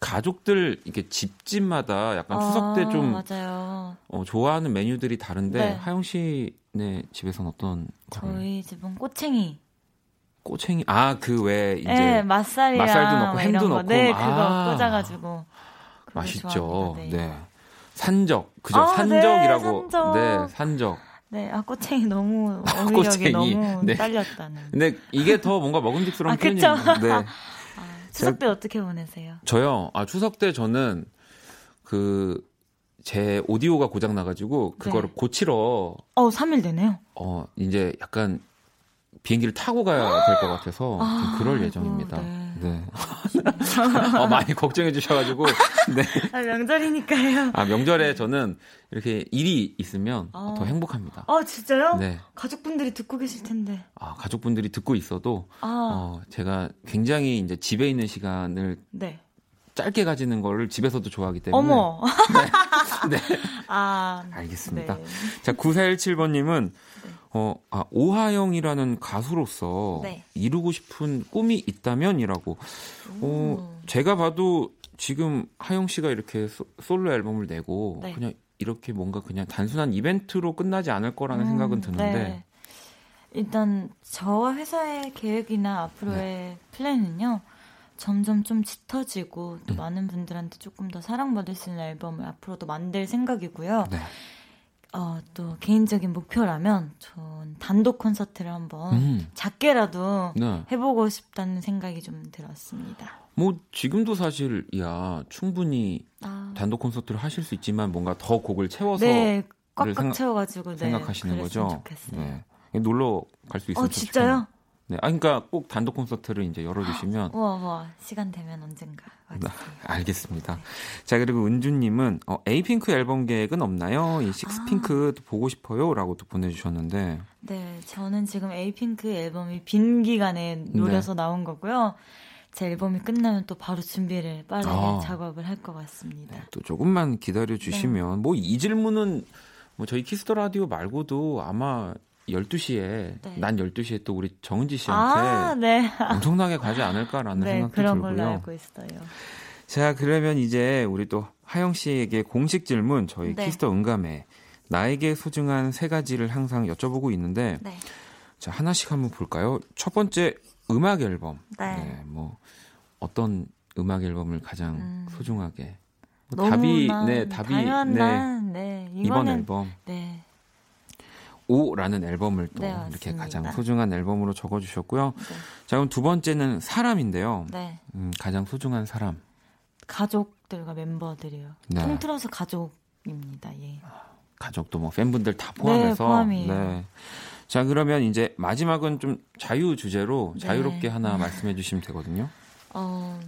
Speaker 1: 가족들 이게 집집마다 약간 추석 때좀
Speaker 7: 아, 맞아요.
Speaker 1: 어, 좋아하는 메뉴들이 다른데
Speaker 7: 네.
Speaker 1: 하영 씨네 집에서는 어떤?
Speaker 7: 저희 집은 꼬챙이.
Speaker 1: 꼬챙이 아 그 왜 이제
Speaker 7: 네, 맛살이랑
Speaker 1: 맛살도 넣고
Speaker 7: 막
Speaker 1: 햄도. 넣고
Speaker 7: 네,
Speaker 1: 아.
Speaker 7: 그거 꽂아가지고. 그거
Speaker 1: 맛있죠.
Speaker 7: 좋아합니다.
Speaker 1: 네. 산적 그죠?
Speaker 7: 아,
Speaker 1: 산적이라고
Speaker 7: 네, 산적.
Speaker 1: 네, 산적.
Speaker 7: 네, 아 꼬챙이 너무
Speaker 1: 꼬챙이.
Speaker 7: 너무
Speaker 1: 네.
Speaker 7: 딸렸다는.
Speaker 1: 근데 이게 더 뭔가 먹음직스러운
Speaker 7: 아?
Speaker 1: 표현입니다. 네.
Speaker 7: 추석 때 어떻게 보내세요?
Speaker 1: 저요. 아 추석 때 저는 그 제 오디오가 고장 나가지고 그거를
Speaker 7: 네.
Speaker 1: 고치러
Speaker 7: 어, 3일 되네요.
Speaker 1: 어 이제 약간 비행기를 타고 가야 될 것 같아서
Speaker 7: 아,
Speaker 1: 좀 그럴 예정입니다.
Speaker 7: 네.
Speaker 1: 네. 어, 많이 걱정해 주셔가지고 네.
Speaker 7: 아, 명절이니까요.
Speaker 1: 아 명절에 저는 이렇게 일이 있으면
Speaker 7: 아.
Speaker 1: 더 행복합니다.
Speaker 7: 아, 진짜요?
Speaker 1: 네.
Speaker 7: 가족분들이 듣고 계실 텐데.
Speaker 1: 아 가족분들이 듣고 있어도
Speaker 7: 아,
Speaker 1: 어 제가 굉장히 이제 집에 있는 시간을
Speaker 7: 네.
Speaker 1: 짧게 가지는 거를 집에서도 좋아하기 때문에
Speaker 7: 어머.
Speaker 1: 네.
Speaker 7: 아,
Speaker 1: 알겠습니다.
Speaker 7: 네.
Speaker 1: 자, 9417번님은, 어, 아, 오하영이라는 가수로서
Speaker 7: 네.
Speaker 1: 이루고 싶은 꿈이 있다면이라고. 어, 제가 봐도 지금 하영 씨가 이렇게 소- 솔로 앨범을 내고,
Speaker 7: 네.
Speaker 1: 그냥 이렇게 뭔가 그냥 단순한 이벤트로 끝나지 않을 거라는 생각은
Speaker 7: 음,
Speaker 1: 드는데,
Speaker 7: 네. 일단 저와 회사의 계획이나 앞으로의
Speaker 1: 네.
Speaker 7: 플랜은요. 점점 좀 짙어지고 또
Speaker 1: 음.
Speaker 7: 많은 분들한테 조금 더 사랑받을 수 있는 앨범을 앞으로도 만들 생각이고요.
Speaker 1: 네.
Speaker 7: 어, 또 개인적인 목표라면 전 단독 콘서트를 한번
Speaker 1: 음.
Speaker 7: 작게라도
Speaker 1: 네.
Speaker 7: 해보고 싶다는 생각이 좀 들었습니다.
Speaker 1: 뭐 지금도 사실 야 충분히
Speaker 7: 아,
Speaker 1: 단독 콘서트를 하실 수 있지만 뭔가 더 곡을 채워서
Speaker 7: 네, 꽉꽉
Speaker 1: 생각-
Speaker 7: 채워가지고 네,
Speaker 1: 생각하시는 거죠.
Speaker 7: 좋겠어요.
Speaker 1: 네. 놀러 갈 수 있으면
Speaker 7: 어,
Speaker 1: 더
Speaker 7: 진짜요?
Speaker 1: 네. 아 그러니까 꼭 단독 콘서트를 이제 열어주시면
Speaker 7: 우와, 우와, 시간 되면 언젠가
Speaker 1: 네,
Speaker 7: 와주세요.
Speaker 1: 알겠습니다. 자 그리고 은주님은 어, 에이핑크 앨범 계획은 없나요? 이 식스핑크 보고 싶어요라고 또 보내주셨는데
Speaker 7: 네, 저는 지금 에이핑크 앨범이 빈 기간에
Speaker 1: 네.
Speaker 7: 노려서 나온 거고요. 제 앨범이 끝나면 또 바로 준비를 빠르게
Speaker 1: 아.
Speaker 7: 작업을 할 것 같습니다.
Speaker 1: 또 조금만 기다려 주시면
Speaker 7: 네.
Speaker 1: 뭐이 질문은 뭐 저희 키스 더 라디오 말고도 아마 12시에
Speaker 7: 네.
Speaker 1: 난 12시에 또 우리 정은지 씨한테
Speaker 7: 아, 네.
Speaker 1: 엄청나게 가지 않을까라는
Speaker 7: 네,
Speaker 1: 생각도
Speaker 7: 그런 걸로
Speaker 1: 들고요.
Speaker 7: 알고 있어요.
Speaker 1: 자, 그러면 이제 우리 또 하영 씨에게 공식 질문 저희
Speaker 7: 네.
Speaker 1: 키스터 응감에 나에게 소중한 세 가지를 항상 여쭤보고 있는데
Speaker 7: 네.
Speaker 1: 자, 하나씩 한번 볼까요? 첫 번째 음악 앨범.
Speaker 7: 네.
Speaker 1: 뭐 어떤 음악 앨범을 가장
Speaker 7: 음.
Speaker 1: 소중하게 뭐 답이 네, 답이
Speaker 7: 네.
Speaker 1: 네. 이번 앨범
Speaker 7: 네.
Speaker 1: 오라는 앨범을 또
Speaker 7: 네,
Speaker 1: 이렇게. 가장 소중한 앨범으로 적어 주셨고요.
Speaker 7: 네.
Speaker 1: 자, 그럼 두 번째는 사람인데요.
Speaker 7: 네.
Speaker 1: 음, 가장 소중한 사람.
Speaker 7: 가족들과 멤버들이요.
Speaker 1: 네.
Speaker 7: 통틀어서 가족입니다. 예.
Speaker 1: 가족도 뭐 팬분들 다 포함해서
Speaker 7: 네, 포함이에요.
Speaker 1: 네. 자 그러면 이제 마지막은 좀 자유 주제로
Speaker 7: 네.
Speaker 1: 자유롭게 하나 말씀해 주시면 되거든요.
Speaker 7: 어,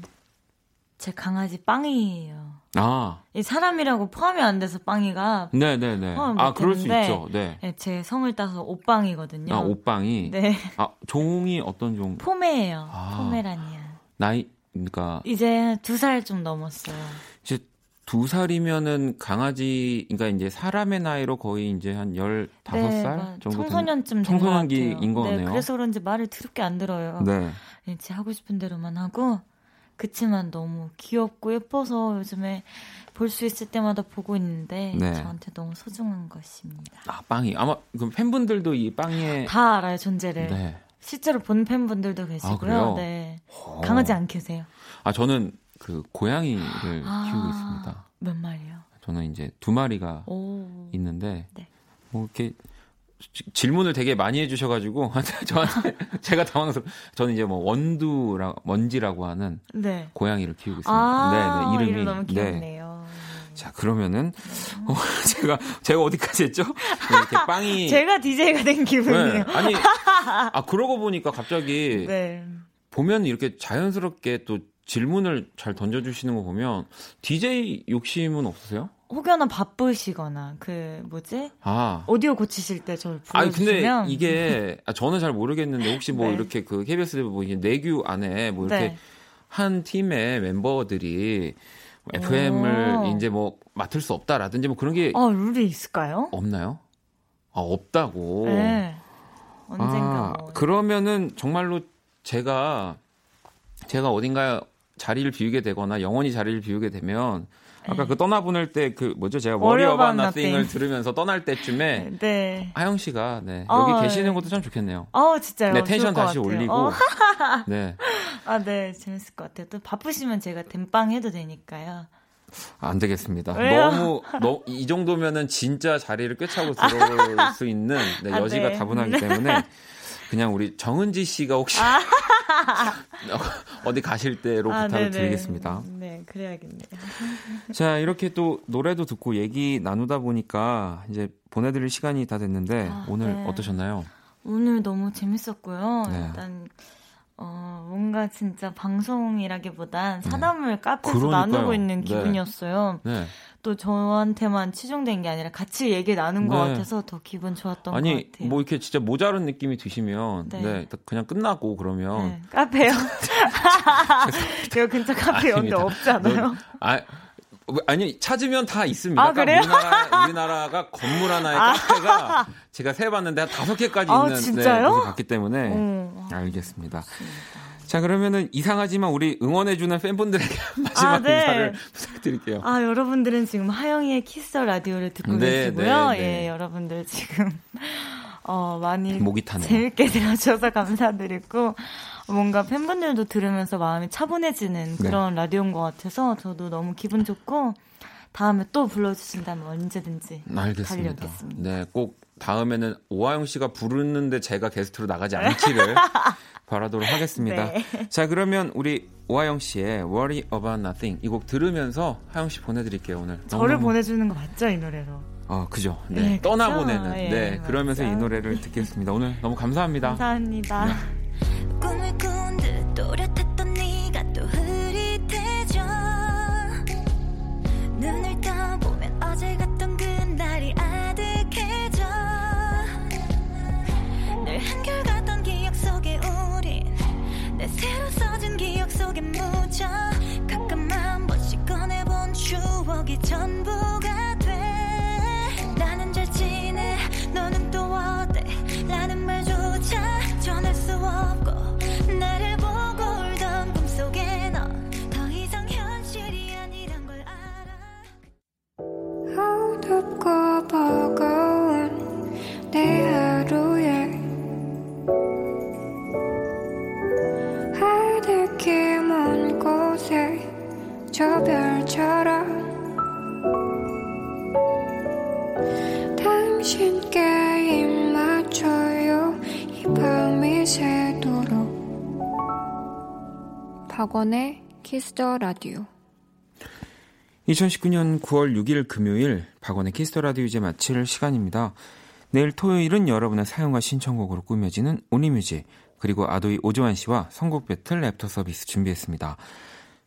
Speaker 7: 제 강아지 빵이에요.
Speaker 1: 아,
Speaker 7: 이 사람이라고 포함이 안 돼서 빵이가
Speaker 1: 네, 네, 네. 아 그럴 수 있죠. 네.
Speaker 7: 네, 제 성을 따서 오빵이거든요.
Speaker 1: 아 옷방이.
Speaker 7: 네.
Speaker 1: 아 종이 어떤 종?
Speaker 7: 포메예요.
Speaker 1: 아.
Speaker 7: 포메라니아.
Speaker 1: 나이 그러니까
Speaker 7: 이제 두 살 좀 넘었어요.
Speaker 1: 이제 두 살이면은 강아지, 그러니까 이제 사람의 나이로 거의 이제 한 열다섯
Speaker 7: 네, 살막
Speaker 1: 정도 된.
Speaker 7: 청소년쯤 된것
Speaker 1: 청소년기인. 거네요.
Speaker 7: 네, 그래서 그런지 말을 드럽게 안 들어요.
Speaker 1: 네.
Speaker 7: 네, 제 하고 싶은 대로만 하고 그치만 너무 귀엽고 예뻐서 요즘에 볼 수 있을 때마다 보고 있는데
Speaker 1: 네.
Speaker 7: 저한테 너무 소중한 것입니다.
Speaker 1: 아 빵이 아마 그 팬분들도 이 빵에
Speaker 7: 다 알아요 존재를.
Speaker 1: 네.
Speaker 7: 실제로 본 팬분들도 계시고요.
Speaker 1: 그래요?
Speaker 7: 네.
Speaker 1: 어.
Speaker 7: 강아지 안 키우세요?
Speaker 1: 아 저는 그 고양이를
Speaker 7: 아.
Speaker 1: 키우고 있습니다.
Speaker 7: 몇 마리요?
Speaker 1: 저는 이제 두 마리가
Speaker 7: 오.
Speaker 1: 있는데
Speaker 7: 네.
Speaker 1: 뭐 이렇게 지- 질문을 되게 많이 해주셔가지고 저한테 제가 당황스러. 저는 이제 뭐 원두라 먼지라고 하는
Speaker 7: 네.
Speaker 1: 고양이를 키우고 있습니다.
Speaker 7: 아,
Speaker 1: 네, 네, 이름이
Speaker 7: 이름 너무
Speaker 1: 네.
Speaker 7: 귀엽네요.
Speaker 1: 자 그러면은 어, 제가 제가 어디까지 했죠? 네, 이렇게 빵이
Speaker 7: 제가 DJ가 된 기분이에요.
Speaker 1: 네, 아니 아 그러고 보니까 갑자기
Speaker 7: 네.
Speaker 1: 보면 이렇게 자연스럽게 또 질문을 잘 던져주시는 거 보면 DJ 욕심은 없으세요?
Speaker 7: 혹여나 바쁘시거나 그 뭐지
Speaker 1: 아
Speaker 7: 오디오 고치실 때 저를
Speaker 1: 아니 근데
Speaker 7: 불러주시면
Speaker 1: 이게 아, 저는 잘 모르겠는데 혹시 뭐
Speaker 7: 네.
Speaker 1: 이렇게 그 KBS 뭐 내규 안에 뭐 이렇게
Speaker 7: 네.
Speaker 1: 한 팀의 멤버들이 FM을
Speaker 7: 오.
Speaker 1: 이제 뭐 맡을 수 없다라든지 뭐 그런 게
Speaker 7: 아 룰이 있을까요?
Speaker 1: 없나요? 아 없다고.
Speaker 7: 네. 언젠가
Speaker 1: 아,
Speaker 7: 뭐
Speaker 1: 그러면은 정말로 제가 제가 어딘가에 자리를 비우게 되거나 영원히 자리를 비우게 되면 아까
Speaker 7: 네.
Speaker 1: 그 떠나보낼 때 그 뭐죠 제가
Speaker 7: Worry
Speaker 1: 워리 어바
Speaker 7: about
Speaker 1: 나띵을. 들으면서 떠날 때쯤에
Speaker 7: 네.
Speaker 1: 하영 씨가 네,
Speaker 7: 어,
Speaker 1: 여기 계시는
Speaker 7: 네.
Speaker 1: 것도 참 좋겠네요.
Speaker 7: 어 진짜요.
Speaker 1: 네, 텐션
Speaker 7: 것
Speaker 1: 다시
Speaker 7: 같아요.
Speaker 1: 올리고.
Speaker 7: 어?
Speaker 1: 네.
Speaker 7: 아, 네, 재밌을 것 같아요. 또 바쁘시면 제가 dem빵 해도 되니까요.
Speaker 1: 안 되겠습니다.
Speaker 7: 왜요?
Speaker 1: 너무, 너, 이 정도면은 진짜 자리를 꿰차고 들어올 수 있는 네,
Speaker 7: 아,
Speaker 1: 여지가
Speaker 7: 네.
Speaker 1: 다분하기 때문에 그냥 우리 정은지 씨가 혹시 어디 가실 때로 부탁을
Speaker 7: 아. 네네.
Speaker 1: 드리겠습니다.
Speaker 7: 네, 그래야겠네요.
Speaker 1: 자, 이렇게 또 노래도 듣고 얘기 나누다 보니까 이제 보내드릴 시간이 다 됐는데
Speaker 7: 아,
Speaker 1: 오늘
Speaker 7: 네.
Speaker 1: 어떠셨나요?
Speaker 7: 오늘 너무 재밌었고요.
Speaker 1: 네.
Speaker 7: 일단 어, 뭔가 진짜 방송이라기보단 사담을 카페에서
Speaker 1: 네. 그러니까요.
Speaker 7: 나누고 있는
Speaker 1: 네.
Speaker 7: 기분이었어요.
Speaker 1: 네.
Speaker 7: 또 저한테만 치중된 게 아니라 같이 얘기 나눈 것
Speaker 1: 네.
Speaker 7: 같아서 더 기분 좋았던 것
Speaker 1: 아니,
Speaker 7: 같아요.
Speaker 1: 뭐 이렇게 진짜 모자른 느낌이 드시면
Speaker 7: 네.
Speaker 1: 네, 그냥 끝나고 그러면
Speaker 7: 네, 카페요? 여기 근처 카페 연데. 없잖아요.
Speaker 1: 아, 아니 찾으면 다 있습니다.
Speaker 7: 아,
Speaker 1: 그러니까
Speaker 7: 그래요?
Speaker 1: 우리나라 우리나라가 건물 하나에 카페가 제가 세봤는데 한 다섯 개까지
Speaker 7: 아,
Speaker 1: 있는
Speaker 7: 진짜요?
Speaker 1: 네, 갔기 때문에
Speaker 7: 어.
Speaker 1: 알겠습니다. 자 그러면은 이상하지만 우리 응원해주는 팬분들에게 마지막
Speaker 7: 아, 네.
Speaker 1: 인사를 부탁드릴게요.
Speaker 7: 아, 여러분들은 지금 하영이의 키스 라디오를 듣고
Speaker 1: 네,
Speaker 7: 계시고요.
Speaker 1: 네, 네.
Speaker 7: 예, 여러분들 지금 어, 많이
Speaker 1: 목이 타네요.
Speaker 7: 재밌게 들어주셔서 감사드리고 뭔가 팬분들도 들으면서 마음이 차분해지는
Speaker 1: 네.
Speaker 7: 그런 라디오인 것 같아서 저도 너무 기분 좋고
Speaker 8: 다음에 또 불러주신다면 언제든지
Speaker 1: 알겠습니다.
Speaker 8: 달려오겠습니다.
Speaker 1: 네, 꼭 다음에는 오하영 씨가 부르는데 제가 게스트로 나가지 않기를 바라도록 하겠습니다.
Speaker 8: 네.
Speaker 1: 자, 그러면 우리 오하영 씨의 Worry About Nothing 이 곡 들으면서 하영 씨 보내드릴게요 오늘.
Speaker 8: 저를
Speaker 1: 너무너무-
Speaker 8: 보내주는 거 맞죠 이 노래로?
Speaker 1: 어, 그죠. 네,
Speaker 8: 네,
Speaker 1: 떠나
Speaker 8: 그쵸?
Speaker 1: 보내는.
Speaker 8: 예,
Speaker 1: 네, 그러면서 이. 노래를 듣겠습니다. 오늘 너무 감사합니다.
Speaker 8: 감사합니다.
Speaker 11: 키스 더 라디오
Speaker 1: 2019년 9월 6일 금요일 박원의 키스 더 라디오 이제 마칠 시간입니다. 내일 토요일은 여러분의 사연과 신청곡으로 꾸며지는 only music 그리고 아도이 오주환 씨와 선곡 배틀 애프터 서비스 준비했습니다.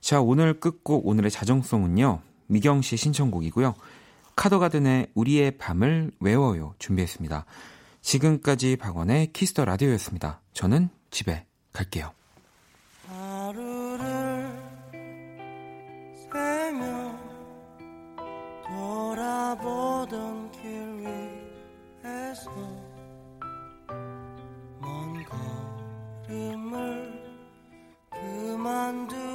Speaker 1: 자 오늘 끝곡 오늘의 자정송은요 미경 씨 신청곡이고요. 카더가든의 우리의 밤을 외워요 준비했습니다. 지금까지 박원의 키스 더 라디오였습니다. 저는 집에 갈게요.
Speaker 12: 하루 살며 돌아보던 길 위에서 먼 걸음을 그만두